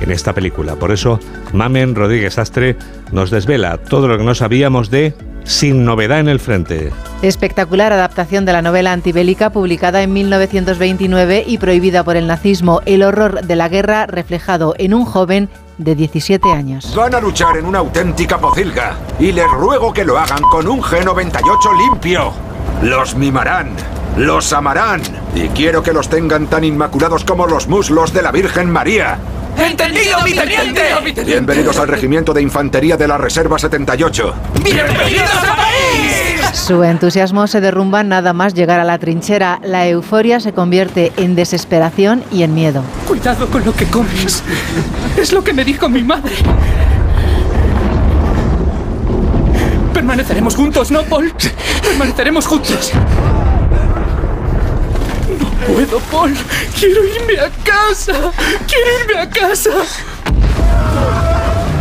en esta película. Por eso, Mamen Rodríguez Astre nos desvela todo lo que no sabíamos de Sin novedad en el frente. Espectacular adaptación de la novela antibélica publicada en 1929 y prohibida por el nazismo, el horror de la guerra reflejado en un joven de 17 años. Van a luchar en una auténtica pocilga y les ruego que lo hagan con un G98 limpio. Los mimarán, los amarán y quiero que los tengan tan inmaculados como los muslos de la Virgen María. ¡Entendido, mi teniente! Bienvenidos al Regimiento de Infantería de la Reserva 78. ¡Bienvenidos a país! Su entusiasmo se derrumba nada más llegar a la trinchera. La euforia se convierte en desesperación y en miedo. Cuidado con lo que comes. Es lo que me dijo mi madre. Permaneceremos juntos, ¿no, Paul? Permaneceremos juntos. No puedo, Paul. Quiero irme a casa. Quiero irme a casa.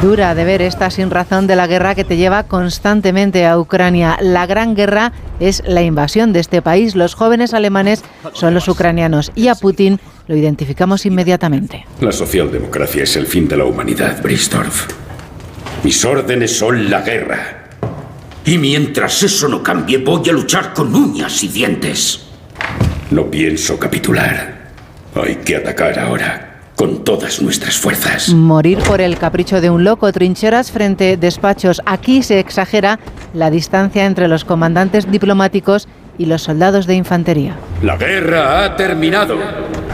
Dura de ver esta sin razón de la guerra que te lleva constantemente a Ucrania. La gran guerra es la invasión de este país. Los jóvenes alemanes son los ucranianos y a Putin lo identificamos inmediatamente. La socialdemocracia es el fin de la humanidad, Bristorf. Mis órdenes son la guerra. Y mientras eso no cambie, voy a luchar con uñas y dientes. No pienso capitular. Hay que atacar ahora con todas nuestras fuerzas. Morir por el capricho de un loco, trincheras frente despachos. Aquí se exagera la distancia entre los comandantes diplomáticos y los soldados de infantería. La guerra ha terminado.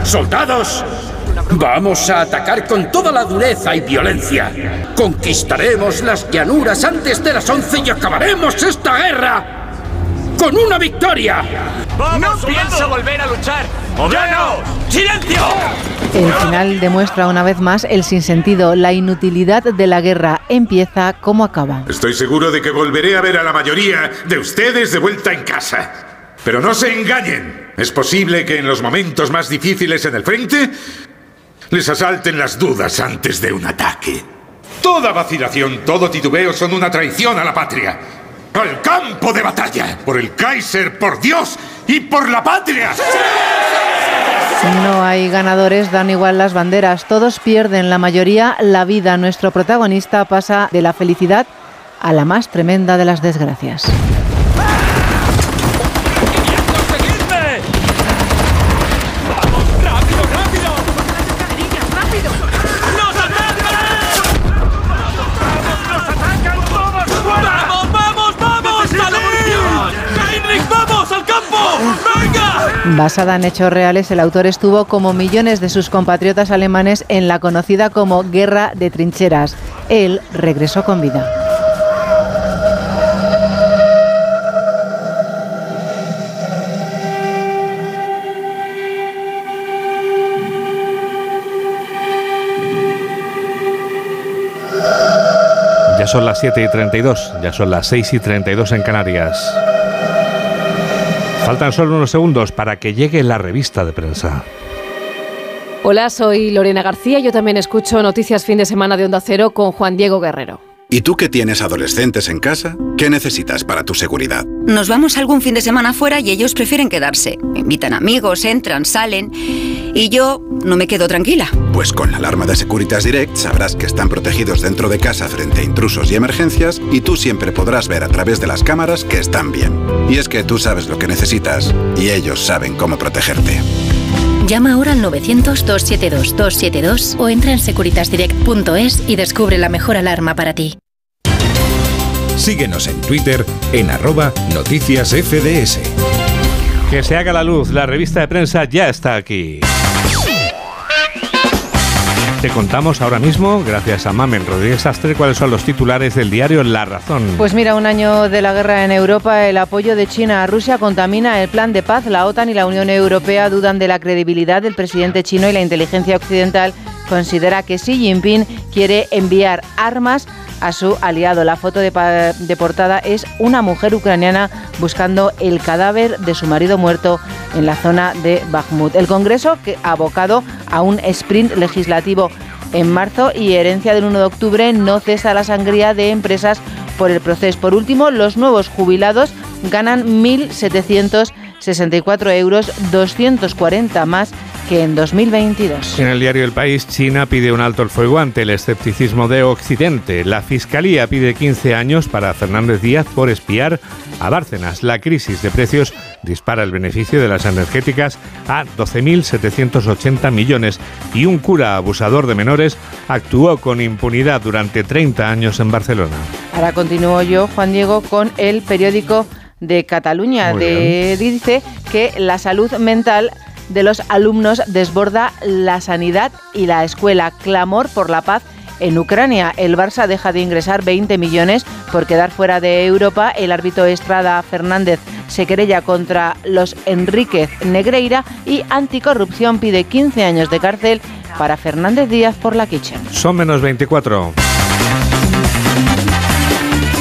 ¡Soldados! Vamos a atacar con toda la dureza y violencia. Conquistaremos las llanuras antes de las once y acabaremos esta guerra con una victoria. ¡No pienso volver a luchar! ¡Ya no! ¡Silencio! El final demuestra una vez más el sinsentido, la inutilidad de la guerra. Empieza como acaba. Estoy seguro de que volveré a ver a la mayoría de ustedes de vuelta en casa. Pero no se engañen. Es posible que en los momentos más difíciles en el frente les asalten las dudas antes de un ataque. Toda vacilación, todo titubeo son una traición a la patria. ¡Al campo de batalla! ¡Por el Kaiser, por Dios y por la patria! No hay ganadores, dan igual las banderas, todos pierden, la mayoría la vida. Nuestro protagonista pasa de la felicidad a la más tremenda de las desgracias. Basada en hechos reales, el autor estuvo como millones de sus compatriotas alemanes en la conocida como Guerra de Trincheras. Él regresó con vida. Ya son las 7 y 32, ya son las 6 y 32 en Canarias. Faltan solo unos segundos para que llegue la revista de prensa. Hola, soy Lorena García. Yo también escucho Noticias Fin de Semana de Onda Cero con Juan Diego Guerrero. ¿Y tú que tienes adolescentes en casa? ¿Qué necesitas para tu seguridad? Nos vamos algún fin de semana fuera y ellos prefieren quedarse. Invitan amigos, entran, salen. Y yo no me quedo tranquila. Pues con la alarma de Securitas Direct sabrás que están protegidos dentro de casa frente a intrusos y emergencias y tú siempre podrás ver a través de las cámaras que están bien. Y es que tú sabes lo que necesitas y ellos saben cómo protegerte. Llama ahora al 900-272-272 o entra en securitasdirect.es y descubre la mejor alarma para ti. Síguenos en Twitter en arroba noticias FDS. Que se haga la luz, la revista de prensa ya está aquí. Te contamos ahora mismo, gracias a Mamen Rodríguez Astre, cuáles son los titulares del diario La Razón. Pues mira, un año de la guerra en Europa, el apoyo de China a Rusia contamina el plan de paz. La OTAN y la Unión Europea dudan de la credibilidad del presidente chino y la inteligencia occidental considera que Xi Jinping quiere enviar armas a su aliado. La foto de, portada es una mujer ucraniana buscando el cadáver de su marido muerto en la zona de Bakhmut. El Congreso que ha abocado a un sprint legislativo en marzo y herencia del 1 de octubre no cesa la sangría de empresas por el proceso. Por último, los nuevos jubilados ganan 1.764 euros, 240 más que en 2022. En el diario El País, China pide un alto el fuego ante el escepticismo de Occidente. La Fiscalía pide 15 años para Fernández Díaz por espiar a Bárcenas. La crisis de precios dispara el beneficio de las energéticas a 12.780 millones y un cura abusador de menores actuó con impunidad durante 30 años en Barcelona. Ahora continúo yo, Juan Diego, con el periódico de Cataluña. De, dice que la salud mental de los alumnos desborda la sanidad y la escuela. Clamor por la paz en Ucrania. El Barça deja de ingresar 20 millones por quedar fuera de Europa. El árbitro Estrada Fernández se querella contra los Enríquez Negreira y Anticorrupción pide 15 años de cárcel para Fernández Díaz por la Kitchen. Son menos 24.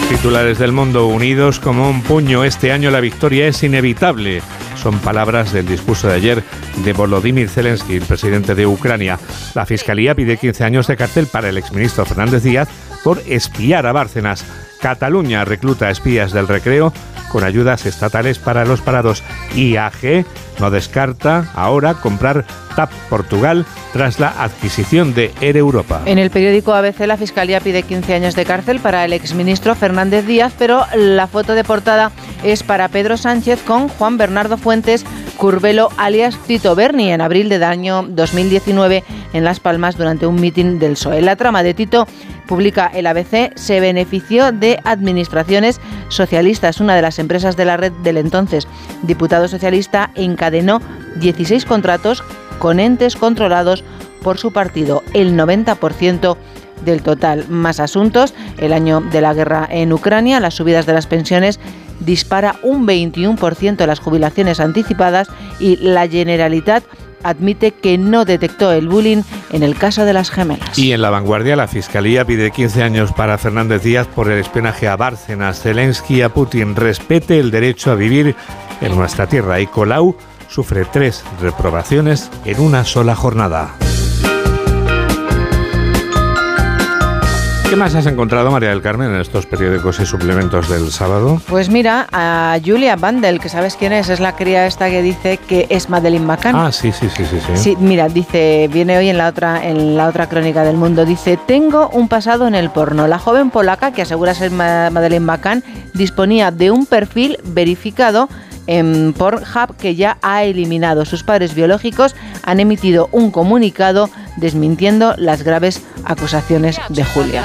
Titulares del mundo unidos como un puño. Este año la victoria es inevitable. Son palabras del discurso de ayer de Volodymyr Zelensky, el presidente de Ucrania. La fiscalía pide 15 años de cárcel para el exministro Fernández Díaz por espiar a Bárcenas. Cataluña recluta espías del recreo con ayudas estatales para los parados. IAG no descarta ahora comprar TAP Portugal tras la adquisición de Air. En el periódico ABC la Fiscalía pide 15 años de cárcel para el exministro Fernández Díaz, pero la foto de portada es para Pedro Sánchez con Juan Bernardo Fuentes Curvelo alias Tito Berni en abril del año 2019 en Las Palmas durante un mitin del PSOE. La trama de Tito publica el ABC, se benefició de administraciones socialistas. Una de las empresas de la red del entonces diputado socialista encadenó 16 contratos con entes controlados por su partido, el 90% del total. Más asuntos, el año de la guerra en Ucrania, las subidas de las pensiones dispara un 21% las jubilaciones anticipadas y la Generalitat admite que no detectó el bullying en el caso de las gemelas. Y en la vanguardia, la Fiscalía pide 15 años para Fernández Díaz por el espionaje a Bárcenas. Zelensky a Putin respete el derecho a vivir en nuestra tierra y Colau sufre tres reprobaciones en una sola jornada. ¿Qué más has encontrado, María del Carmen, en estos periódicos y suplementos del sábado? Pues mira, a Julia Bandel, que sabes quién es, es la cría esta que dice que es Madeleine McCann. Ah, sí, sí, sí, sí, sí. Sí, mira, dice, viene hoy en la otra, en la otra crónica del mundo, dice, tengo un pasado en el porno. La joven polaca, que asegura ser Madeleine McCann, disponía de un perfil verificado en Pornhub que ya ha eliminado. Sus padres biológicos han emitido un comunicado desmintiendo las graves acusaciones de Julia.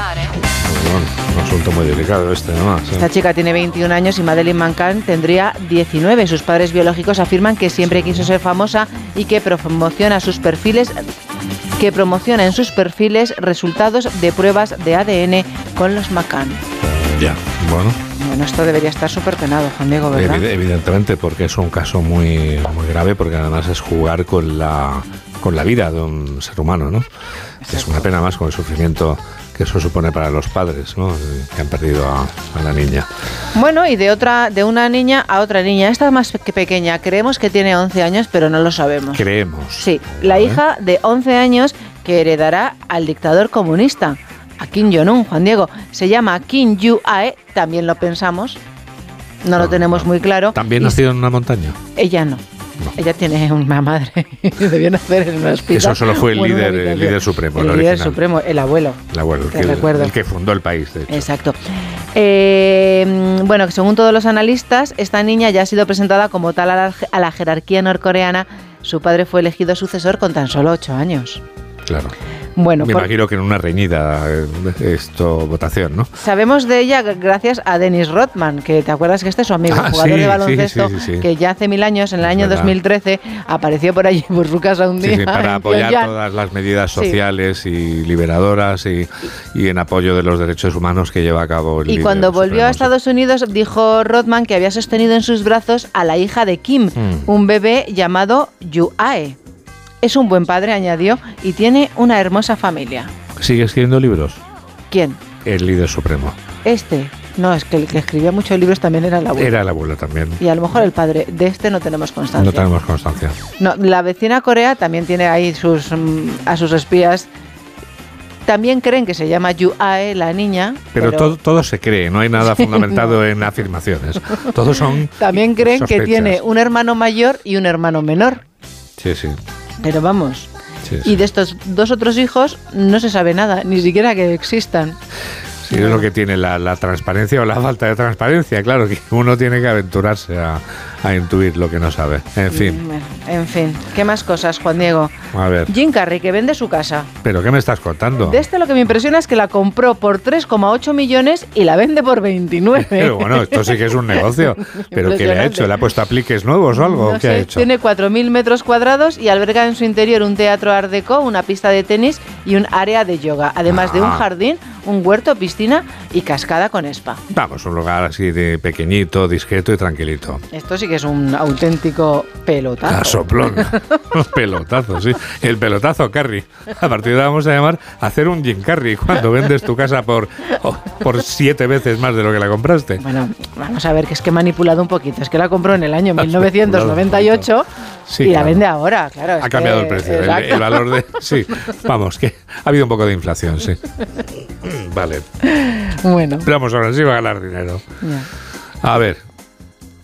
un asunto muy delicado este. Esta chica tiene 21 años y Madeleine McCann tendría 19. Sus padres biológicos afirman que siempre quiso ser famosa y que promociona sus perfiles que promociona en sus perfiles resultados de pruebas de ADN con los McCann. Ya, bueno. Bueno, esto debería estar súper penado, Juan Diego, ¿verdad? Evidentemente, porque es un caso muy, muy grave, porque además es jugar con la, con la vida de un ser humano, ¿no? Es una pena más con el sufrimiento que eso supone para los padres, ¿no? Que han perdido a, la niña. Bueno, y de otra, de una niña a otra niña. Esta más que pequeña. Creemos que tiene 11 años, pero no lo sabemos. Creemos. Sí, la hija de 11 años que heredará al dictador comunista a Kim Jong-un, Juan Diego. Se llama Kim Yu-ae, también lo pensamos, no, lo tenemos muy claro. ¿También nacido en una montaña? Ella no. Ella tiene una madre, debió nacer en un hospital. Eso solo fue el líder, el líder supremo. El, líder supremo, el abuelo. El abuelo, el que, el que fundó el país, de hecho. Exacto. Eh, bueno, según todos los analistas, esta niña ya ha sido presentada como tal a la jerarquía norcoreana. Su padre fue elegido sucesor con tan solo ocho años. Claro. Bueno, Me imagino que en una reñida eh, esto votación, ¿no? Sabemos de ella gracias a Dennis Rothman, que te acuerdas que este es su amigo, ah, jugador de baloncesto, que ya hace mil años, en el año 2013, apareció por allí por su casa un día. para apoyar todas las medidas sociales y liberadoras y, en apoyo de los derechos humanos que lleva a cabo el Y cuando volvió a Estados Unidos, dijo Rothman que había sostenido en sus brazos a la hija de Kim, hmm. un bebé llamado Yu-ae. Es un buen padre, añadió, y tiene una hermosa familia. ¿Sigue escribiendo libros? ¿Quién? El líder supremo. Este. No, es que el que escribía muchos libros también era el abuelo. Era el abuelo también. Y a lo mejor el padre. De este no tenemos constancia. No tenemos constancia. No, la vecina Corea también tiene ahí sus, mm, a sus espías. También creen que se llama Yu-ae, la niña. Pero, Todo, todo se cree, no hay nada fundamentado en afirmaciones. Todos son. También creen que tiene un hermano mayor y un hermano menor. Sí, sí. Pero vamos. Sí, sí. Y de estos dos otros hijos no se sabe nada, ni siquiera que existan. Sí, es lo que tiene la, la transparencia o la falta de transparencia. Claro que uno tiene que aventurarse a, a intuir lo que no sabe. En fin, Bueno, en fin, ¿qué más cosas, Juan Diego? a ver. Jim Carrey, que vende su casa. ¿Pero qué me estás contando? De este lo que me impresiona es que la compró por 3,8 millones y la vende por 29. Pero bueno, esto sí que es un negocio. ¿Pero qué le ha hecho? ¿Le ha puesto apliques nuevos o algo? No ¿Qué ha sé, hecho? Tiene 4.000 metros cuadrados y alberga en su interior un teatro art deco, una pista de tenis y un área de yoga, además de un Ah. jardín, un huerto, piscina y cascada con spa. Vamos, un lugar así de pequeñito, discreto y tranquilito. Esto sí que es un auténtico pelotazo. A soplón. Un pelotazo, sí. El pelotazo Carry. A partir de ahora vamos a llamar a hacer un Jim Carry cuando vendes tu casa por, oh, por siete veces más de lo que la compraste. Bueno, vamos a ver que es que he manipulado un poquito. Es que la compró en el año 1998 Sí, y la claro. vende ahora, claro. Ha cambiado que- el precio, el, valor de... Sí, vamos, que ha habido un poco de inflación, sí. Vale. Bueno. Pero vamos, ahora sí va a ganar dinero. ya. A ver,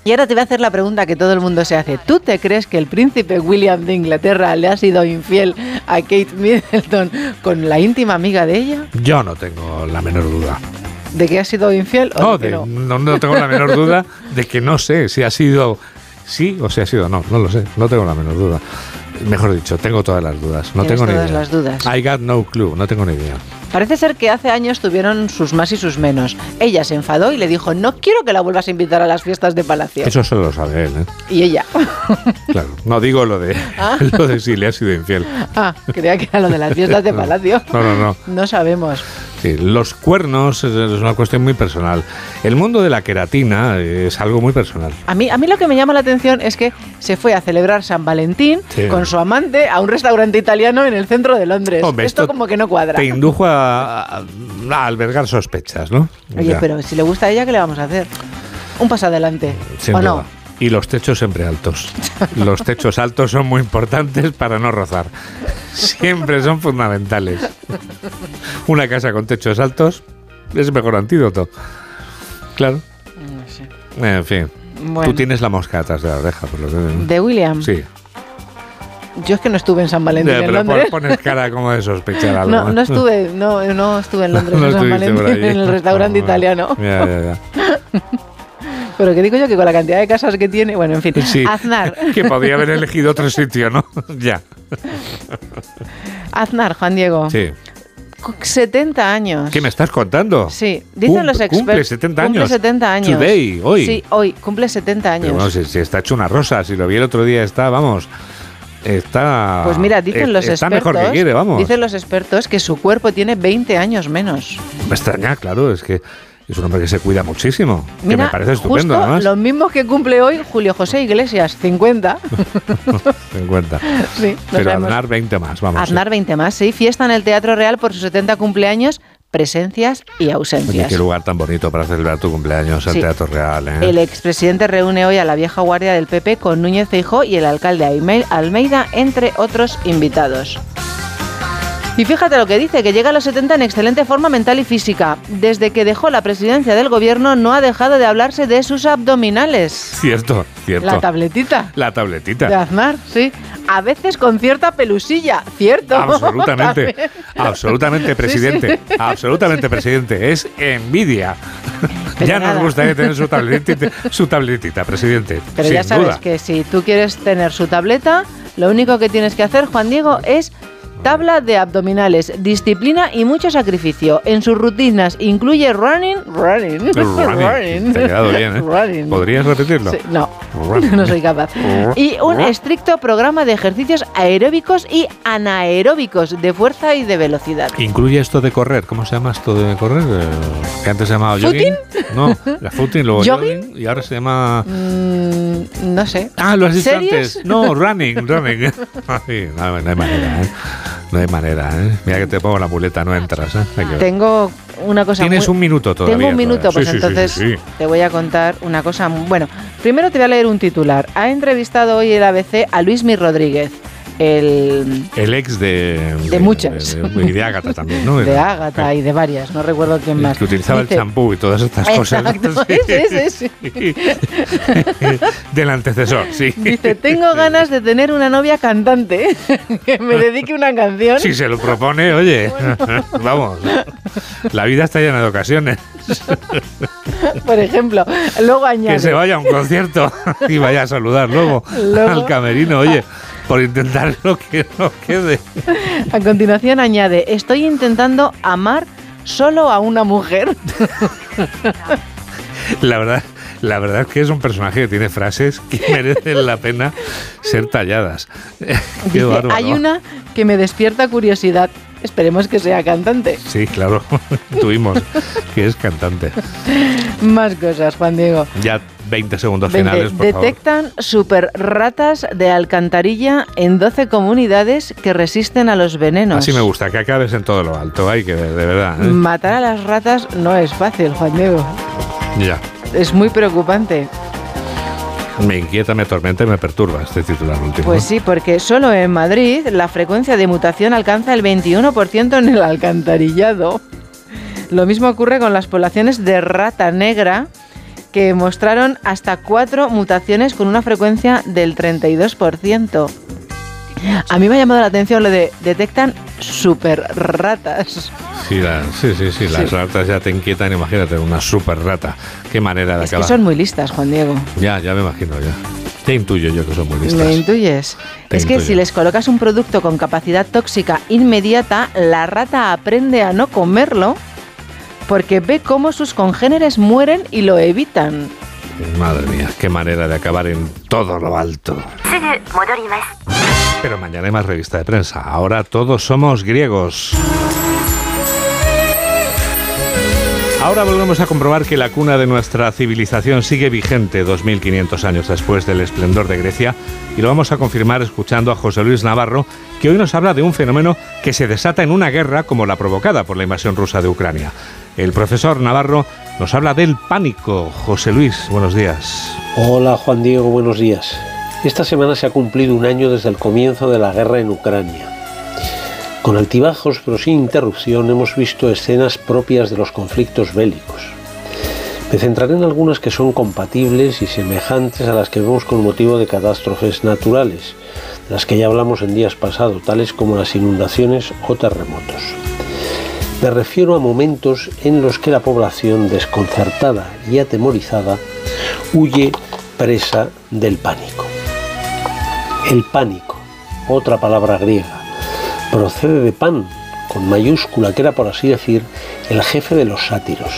Y ahora te voy a hacer la pregunta que todo el mundo se hace. ¿Tú te crees que el príncipe William de Inglaterra le ha sido infiel a Kate Middleton con la íntima amiga de ella? yo no tengo la menor duda. ¿De que ha sido infiel o No, de no? no, no tengo la menor duda de que no sé si ha sido sí o si ha sido no. No lo sé, no tengo la menor duda. Mejor dicho, tengo todas las dudas. No tengo ni todas idea. las dudas. I got no clue, no tengo ni idea. Parece ser que hace años tuvieron sus más y sus menos. Ella se enfadó y le dijo, no quiero que la vuelvas a invitar a las fiestas de Palacio. Eso solo lo sabe él, ¿eh? Y ella, Claro. No digo lo de, Ah. lo de si le ha sido infiel. ah, creía que era lo de las fiestas de Palacio. No, no, no. No sabemos. Los cuernos es es una cuestión muy personal. El mundo de la queratina es algo muy personal. A mí, a mí lo que me llama la atención es que se fue a celebrar San Valentín Sí. con su amante a un restaurante italiano en el centro de Londres. Hombre, esto, esto como que no cuadra. Te indujo a, a- a albergar sospechas, ¿no? Oye, Ya, pero si le gusta a ella, ¿qué le vamos a hacer? Un paso adelante. sin ¿O duda. no? Y los techos siempre altos. Los techos altos son muy importantes para no rozar. Siempre son fundamentales. Una casa con techos altos es el mejor antídoto. Claro. En fin. Bueno. Tú tienes la mosca atrás de la oreja, por lo que ¿De William? Sí. Yo es que no estuve en San Valentín Ya, en pero Londres. pon- pones cara como de sospechar algo. No, no estuve, no, no estuve en Londres No en San Valentín, en el restaurante Ah, italiano. Ya, ya, ya. Pero que digo yo que con la cantidad de casas que tiene, bueno, en fin. Sí. Aznar, Que podía haber elegido otro sitio, ¿no? ya. Aznar, Juan Diego. Sí. 70 años. ¿Qué me estás contando? Sí, dicen Cum- los expertos. Cumple 70 años. Cumple 70 años. Today, hoy. Sí, hoy, cumple 70 años. Pero bueno, si, si está hecho una rosa, si lo vi el otro día, está, vamos, está... Pues mira, dicen es- los Está expertos. mejor que quiere, vamos. Dicen los expertos que su cuerpo tiene 20 años menos. Me extraña, claro, es que es un hombre que se cuida muchísimo. que me parece estupendo, justo además. los mismos que cumple hoy Julio José Iglesias, 50. Ten en cuenta. sí, lo Pero sabemos. Aznar 20 más, vamos. Aznar 20 más, sí. Fiesta en el Teatro Real por sus 70 cumpleaños, presencias y Oye, ausencias. qué lugar tan bonito para celebrar tu cumpleaños, el Sí. Teatro Real, ¿eh? El expresidente reúne hoy a la vieja guardia del PP con Núñez Feijó y el alcalde Almeida, entre otros invitados. Y fíjate lo que dice, que llega a los 70 en excelente forma mental y física. Desde que dejó la presidencia del gobierno no ha dejado de hablarse de sus abdominales. Cierto, cierto. La tabletita La tabletita. de Aznar, sí. A veces con cierta pelusilla, ¿cierto? Absolutamente, También. absolutamente, presidente. Absolutamente, presidente. Es envidia. Pero ya nada. nos gustaría tener su tabletita, su tabletita, presidente. Pero ya sabes duda. que si tú quieres tener su tableta, lo único que tienes que hacer, Juan Diego, es tabla de abdominales, disciplina y mucho sacrificio. En sus rutinas incluye running, running, Running. Te ha quedado bien, ¿eh? running. ¿Podrías repetirlo? Sí, no, Running. no soy capaz. Y un estricto programa de ejercicios aeróbicos y anaeróbicos de fuerza y de velocidad. ¿Incluye esto de correr? ¿Cómo se llama esto de correr? Eh, Que antes se llamaba jogging. No, la footing, luego ¿Jogging? jogging y ahora se llama... Mm, no sé. Ah, lo has dicho antes. No, running, running. Ay, no, no hay manera, ¿eh? No hay manera, ¿eh? Mira que te pongo la muleta, no entras, ¿eh? Hay que ver. Tengo una cosa Tienes muy- un minuto todavía. Tengo un minuto, todavía. pues Sí, entonces sí, sí. te voy a contar una cosa. Bueno, primero te voy a leer un titular. Ha entrevistado hoy el ABC a Luismi Rodríguez. El... El ex de... De muchas. De, de, Ágata también, ¿no? De Ágata y de varias, no recuerdo quién más. Que utilizaba Dice- el champú y todas estas cosas. Sí. ese, ese, ese. Del antecesor, sí. Dice, tengo ganas de tener una novia cantante que me dedique una canción. Si se lo propone, oye, vamos, la vida está llena de ocasiones. Por ejemplo, luego añade... Que se vaya a un concierto y vaya a saludar luego, Luego- al camerino, oye, por intentar lo que no quede. A continuación añade, estoy intentando amar solo a una mujer. La verdad, la verdad es que es un personaje que tiene frases que merecen la pena ser talladas. Qué Dice, bárbaro. hay una que me despierta curiosidad. Esperemos que sea cantante. Sí, claro, tuvimos que es cantante. Más cosas, Juan Diego. Ya 20 segundos Veinte. finales, por favor. Detectan super ratas de alcantarilla en 12 comunidades que resisten a los venenos. Así me gusta, que acabes en todo lo alto, hay que ver, de verdad. ¿eh? Matar a las ratas no es fácil, Juan Diego. Ya. Es muy preocupante. Me inquieta, me atormenta y me perturba este titular último. Pues sí, porque solo en Madrid la frecuencia de mutación alcanza el 21% en el alcantarillado. Lo mismo ocurre con las poblaciones de rata negra, que mostraron hasta cuatro mutaciones con una frecuencia del 32%. A mí me ha llamado la atención lo de detectan super ratas. Sí, la- sí, sí, sí, las Sí. ratas ya te inquietan, imagínate, una super rata. Qué manera de Es que son muy listas, Juan Diego. Ya, ya me imagino, ya. Te intuyo yo que son muy ¿Lo listas. intuyes? Te es que si les colocas un producto con capacidad tóxica inmediata, la rata aprende a no comerlo porque ve cómo sus congéneres mueren y lo evitan. Madre mía, qué manera de acabar en todo lo alto. Pero mañana hay más revista de prensa. Ahora todos somos griegos. Ahora volvemos a comprobar que la cuna de nuestra civilización sigue vigente 2.500 años después del esplendor de Grecia y lo vamos a confirmar escuchando a José Luis Navarro, que hoy nos habla de un fenómeno que se desata en una guerra como la provocada por la invasión rusa de Ucrania. El profesor Navarro nos habla del pánico. José Luis, buenos días. Hola Juan Diego, buenos días. Esta semana se ha cumplido un año desde el comienzo de la guerra en Ucrania. Con altibajos pero sin interrupción hemos visto escenas propias de los conflictos bélicos. Me centraré en algunas que son compatibles y semejantes a las que vemos con motivo de catástrofes naturales, las que ya hablamos en días pasados, tales como las inundaciones o terremotos. Me refiero a momentos en los que la población desconcertada y atemorizada huye presa del pánico. El pánico, otra palabra griega, procede de Pan, con mayúscula, que era por así decir el jefe de los sátiros.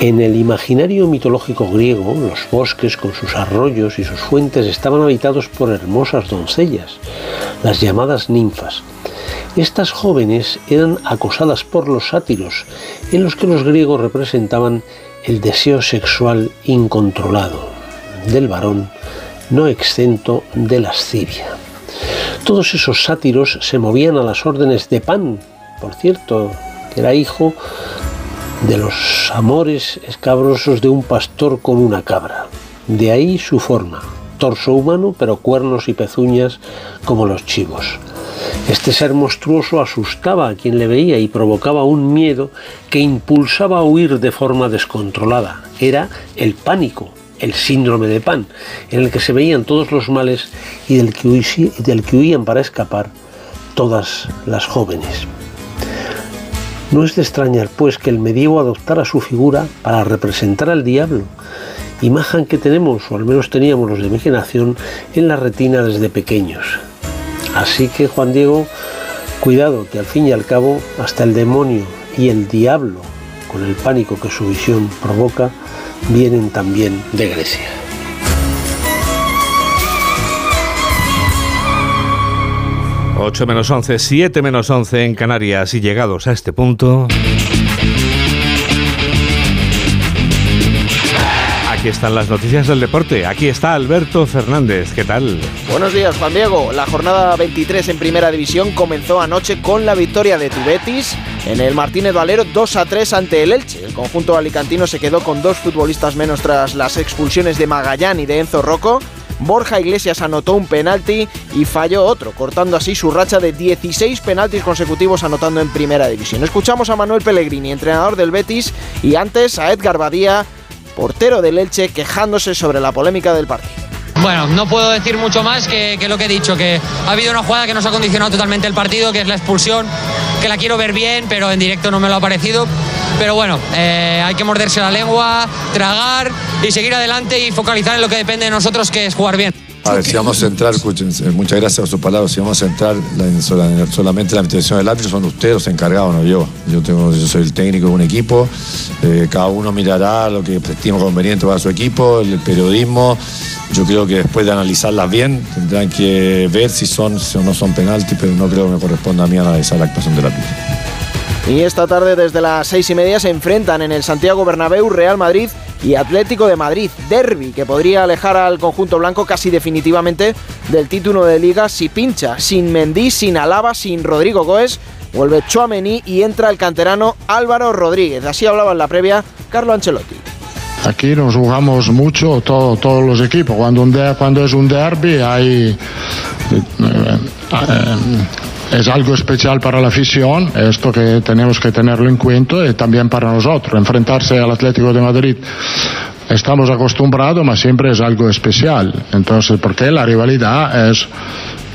En el imaginario mitológico griego, los bosques con sus arroyos y sus fuentes estaban habitados por hermosas doncellas, las llamadas ninfas. Estas jóvenes eran acosadas por los sátiros, en los que los griegos representaban el deseo sexual incontrolado del varón, no exento de lascivia. Todos esos sátiros se movían a las órdenes de Pan, por cierto, que era hijo de los amores escabrosos de un pastor con una cabra. De ahí su forma, torso humano pero cuernos y pezuñas como los chivos. Este ser monstruoso asustaba a quien le veía y provocaba un miedo que impulsaba a huir de forma descontrolada. Era el pánico, el síndrome de Pan, en el que se veían todos los males y del que, huían para escapar todas las jóvenes. No es de extrañar, pues, que el medievo adoptara su figura para representar al diablo, imagen que tenemos, o al menos teníamos los de mi generación, en la retina desde pequeños. Así que, Juan Diego, cuidado, que al fin y al cabo, hasta el demonio y el diablo, con el pánico que su visión provoca, vienen también de Grecia. Ocho menos 11, 7 menos 11 en Canarias y llegados a este punto... Aquí están las noticias del deporte. Aquí está Alberto Fernández. ¿Qué tal? Buenos días, Juan Diego. La jornada 23 en Primera División comenzó anoche con la victoria de Tubetis en el Martínez Valero 2 a 3 ante el Elche. El conjunto alicantino se quedó con dos futbolistas menos tras las expulsiones de Magallán y de Enzo Rocco. Borja Iglesias anotó un penalti y falló otro, cortando así su racha de 16 penaltis consecutivos anotando en primera división. Escuchamos a Manuel Pellegrini, entrenador del Betis, y antes a Edgar Badía, portero del Elche, quejándose sobre la polémica del partido. Bueno, no puedo decir mucho más que, lo que he dicho, que ha habido una jugada que nos ha condicionado totalmente el partido, que es la expulsión, que la quiero ver bien, pero en directo no me lo ha parecido. Pero bueno, eh, hay que morderse la lengua, tragar y seguir adelante y focalizar en lo que depende de nosotros, que es jugar bien. A ver, si vamos a entrar, escuchen, muchas gracias por sus palabras, si vamos a entrar en solamente la administración del árbitro, son ustedes los encargados, no yo. Yo, tengo, yo soy el técnico de un equipo, eh, cada uno mirará lo que estime conveniente para su equipo, el periodismo, yo creo que después de analizarlas bien, tendrán que ver si son o no son penaltis, pero no creo que me corresponda a mí analizar la actuación del árbitro. Y esta tarde desde las seis y media se enfrentan en el Santiago Bernabéu Real Madrid y Atlético de Madrid, derby que podría alejar al conjunto blanco casi definitivamente del título de liga si pincha, sin Mendy, sin Alaba, sin Rodrigo Goes, vuelve Chouameni y entra el canterano Álvaro Rodríguez. Así hablaba en la previa Carlo Ancelotti. Aquí nos jugamos mucho todo, todos los equipos. Cuando, un cuando es un derby hay... Eh, eh, es algo especial para la afición, esto que tenemos que tenerlo en cuenta y también para nosotros. Enfrentarse al Atlético de Madrid estamos acostumbrados, pero siempre es algo especial. Entonces, porque la rivalidad es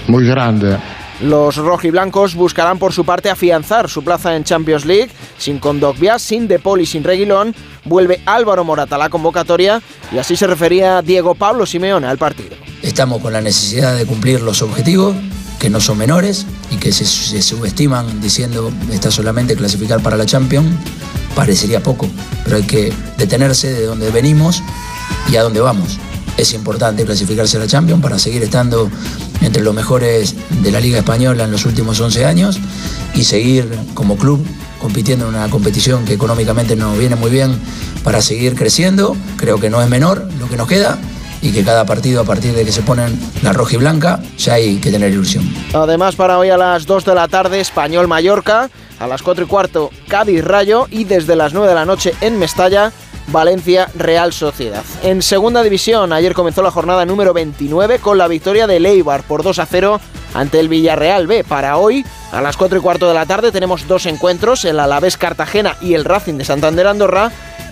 muy grande. Los rojiblancos buscarán por su parte afianzar su plaza en Champions League. Sin Condogbia, sin Depol y sin Reguilón, vuelve Álvaro Morata a la convocatoria y así se refería Diego Pablo Simeone al partido. Estamos con la necesidad de cumplir los objetivos que no son menores y que se, subestiman diciendo está solamente clasificar para la Champions, parecería poco, pero hay que detenerse de donde venimos y a dónde vamos. Es importante clasificarse a la Champions para seguir estando entre los mejores de la Liga Española en los últimos 11 años y seguir como club compitiendo en una competición que económicamente nos viene muy bien para seguir creciendo. Creo que no es menor lo que nos queda y que cada partido a partir de que se ponen la roja y blanca ya hay que tener ilusión. Además para hoy a las 2 de la tarde Español Mallorca, a las 4 y cuarto Cádiz Rayo y desde las 9 de la noche en Mestalla Valencia Real Sociedad. En segunda división ayer comenzó la jornada número 29 con la victoria de Leibar por 2 a 0 ante el Villarreal B. Para hoy, a las 4 y cuarto de la tarde, tenemos dos encuentros, el Alavés Cartagena y el Racing de Santander Andorra.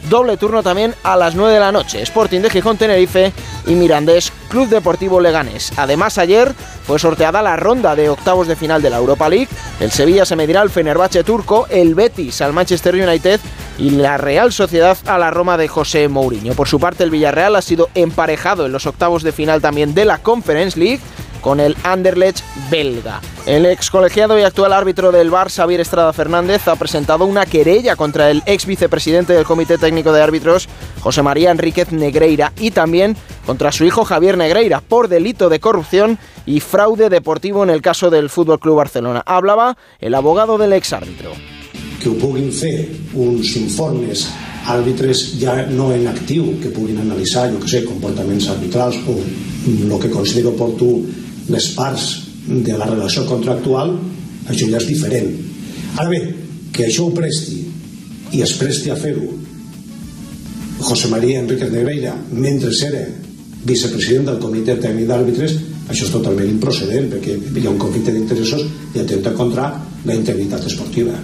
Doble turno también a las 9 de la noche. Sporting de Gijón Tenerife y Mirandés Club Deportivo Leganés. Además, ayer fue sorteada la ronda de octavos de final de la Europa League. El Sevilla se medirá al Fenerbahce turco, el Betis al Manchester United y la Real Sociedad a la Roma de José Mourinho. Por su parte, el Villarreal ha sido emparejado en los octavos de final también de la Conference League con el Anderlecht belga. El ex colegiado y actual árbitro del Bar, Xavier Estrada Fernández, ha presentado una querella contra el ex vicepresidente del Comité Técnico de Árbitros, José María Enríquez Negreira, y también contra su hijo Javier Negreira por delito de corrupción y fraude deportivo en el caso del Fútbol Club Barcelona. Hablaba el abogado del ex árbitro. Que puguin fer uns informes àrbitres ja no en actiu que puguin analitzar, jo que sé, comportaments arbitrals o el que considero oportú les parts de la relació contractual, això ja és diferent. Ara bé, que això ho presti i es presti a fer-ho José María Enríquez Negreira mentre era vicepresident del comitè tècnic d'àrbitres això és totalment improcedent perquè hi ha un conflicte d'interessos i atenta contra la integritat esportiva.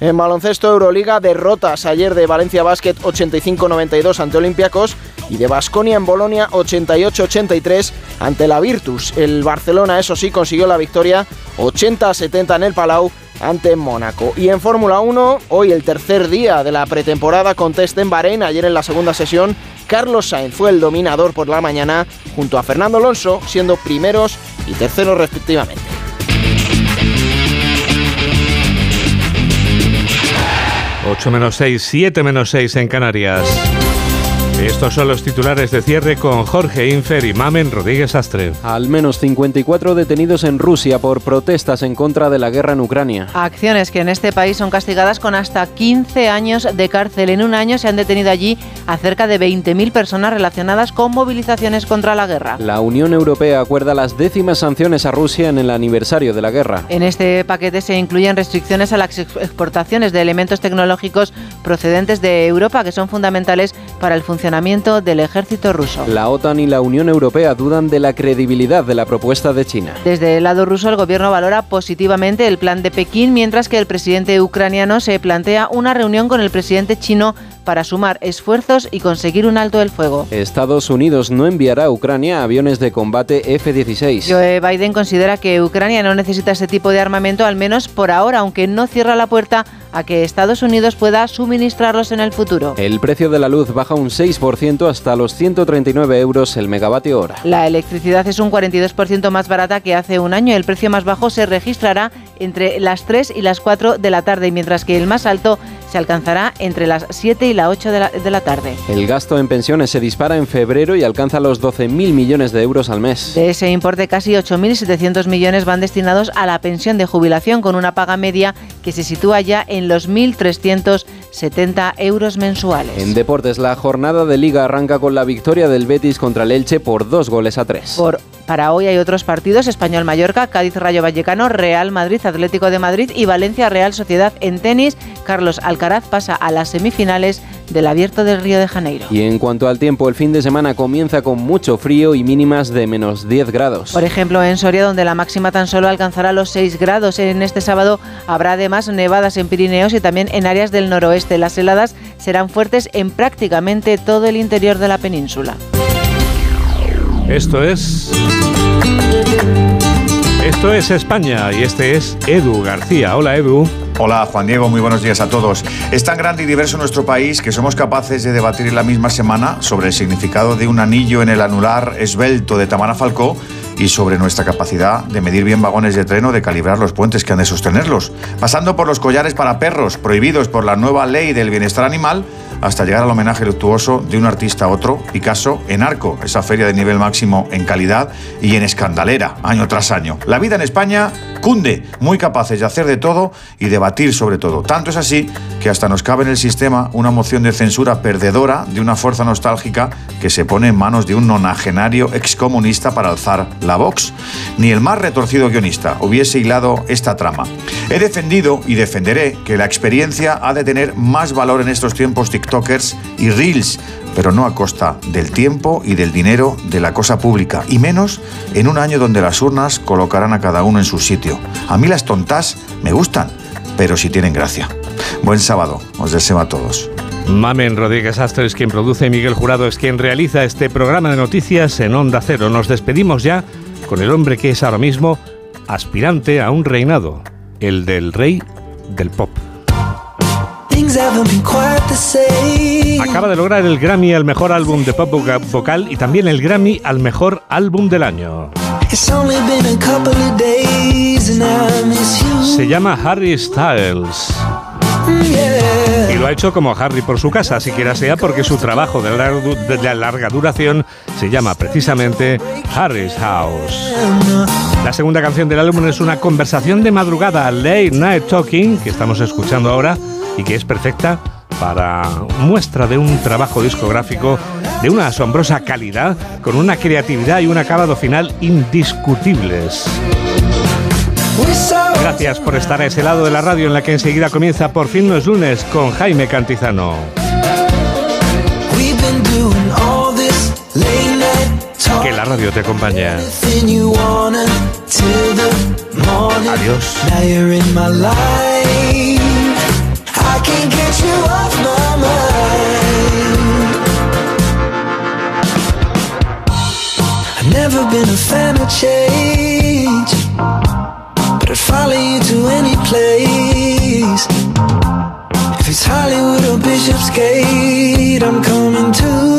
En baloncesto Euroliga, derrotas ayer de Valencia Basket 85-92 ante Olympiacos y de Basconia en Bolonia 88-83 ante la Virtus. El Barcelona, eso sí, consiguió la victoria 80-70 en el Palau ante Mónaco. Y en Fórmula 1, hoy el tercer día de la pretemporada con test en Bahrein, ayer en la segunda sesión, Carlos Sainz fue el dominador por la mañana junto a Fernando Alonso, siendo primeros y terceros respectivamente. 8 menos 6, 7 menos 6 en Canarias. Estos son los titulares de cierre con Jorge Infer y Mamen Rodríguez Astre. Al menos 54 detenidos en Rusia por protestas en contra de la guerra en Ucrania. Acciones que en este país son castigadas con hasta 15 años de cárcel. En un año se han detenido allí a cerca de 20.000 personas relacionadas con movilizaciones contra la guerra. La Unión Europea acuerda las décimas sanciones a Rusia en el aniversario de la guerra. En este paquete se incluyen restricciones a las exportaciones de elementos tecnológicos procedentes de Europa que son fundamentales para el funcionamiento funcionamiento del ejército ruso. La OTAN y la Unión Europea dudan de la credibilidad de la propuesta de China. Desde el lado ruso, el gobierno valora positivamente el plan de Pekín, mientras que el presidente ucraniano se plantea una reunión con el presidente chino para sumar esfuerzos y conseguir un alto del fuego. Estados Unidos no enviará a Ucrania aviones de combate F-16. Joe Biden considera que Ucrania no necesita ese tipo de armamento, al menos por ahora, aunque no cierra la puerta a que Estados Unidos pueda suministrarlos en el futuro. El precio de la luz baja un 6% hasta los 139 euros el megavatio hora. La electricidad es un 42% más barata que hace un año. El precio más bajo se registrará entre las 3 y las 4 de la tarde, mientras que el más alto se alcanzará entre las 7 y las 8 de la, de la tarde. El gasto en pensiones se dispara en febrero y alcanza los 12.000 millones de euros al mes. De ese importe, casi 8.700 millones van destinados a la pensión de jubilación, con una paga media que se sitúa ya en los 1.370 euros mensuales. En deportes, la jornada de liga arranca con la victoria del Betis contra el Elche por dos goles a tres. Por, para hoy hay otros partidos, Español Mallorca, Cádiz Rayo Vallecano, Real Madrid Atlético de Madrid y Valencia Real Sociedad en tenis. Carlos Alcaraz pasa a las semifinales del Abierto del Río de Janeiro. Y en cuanto al tiempo, el fin de semana comienza con mucho frío y mínimas de menos 10 grados. Por ejemplo, en Soria, donde la máxima tan solo alcanzará los 6 grados. En este sábado habrá además nevadas en Pirineos y también en áreas del noroeste. Las heladas serán fuertes en prácticamente todo el interior de la península. Esto es... Esto es España y este es Edu García. Hola Edu. Hola Juan Diego, muy buenos días a todos. Es tan grande y diverso nuestro país que somos capaces de debatir en la misma semana sobre el significado de un anillo en el anular esbelto de Tamara Falcó y sobre nuestra capacidad de medir bien vagones de tren o de calibrar los puentes que han de sostenerlos, pasando por los collares para perros prohibidos por la nueva ley del bienestar animal hasta llegar al homenaje luctuoso de un artista a otro, Picasso, en Arco, esa feria de nivel máximo en calidad y en escandalera, año tras año. La vida en España cunde, muy capaces de hacer de todo y debatir sobre todo. Tanto es así que hasta nos cabe en el sistema una moción de censura perdedora de una fuerza nostálgica que se pone en manos de un nonagenario excomunista para alzar la Vox. Ni el más retorcido guionista hubiese hilado esta trama. He defendido y defenderé que la experiencia ha de tener más valor en estos tiempos TikTokers y Reels, pero no a costa del tiempo y del dinero de la cosa pública, y menos en un año donde las urnas colocarán a cada uno en su sitio. A mí las tontas me gustan, pero si tienen gracia. Buen sábado, os deseo a todos. Mamen Rodríguez Astre es quien produce y Miguel Jurado es quien realiza este programa de noticias en Onda Cero. Nos despedimos ya con el hombre que es ahora mismo aspirante a un reinado, el del rey del pop. Acaba de lograr el Grammy al mejor álbum de pop vocal y también el Grammy al mejor álbum del año. Se llama Harry Styles. Y lo ha hecho como Harry por su casa, siquiera sea porque su trabajo de larga, de larga duración se llama precisamente Harry's House. La segunda canción del álbum es una conversación de madrugada, Late Night Talking, que estamos escuchando ahora y que es perfecta para muestra de un trabajo discográfico de una asombrosa calidad, con una creatividad y un acabado final indiscutibles. Gracias por estar a ese lado de la radio en la que enseguida comienza Por fin los lunes con Jaime Cantizano. Que la radio te acompañe. Adiós. Never been a fan of change, but I'd follow you to any place. If it's Hollywood or Bishopsgate, I'm coming too.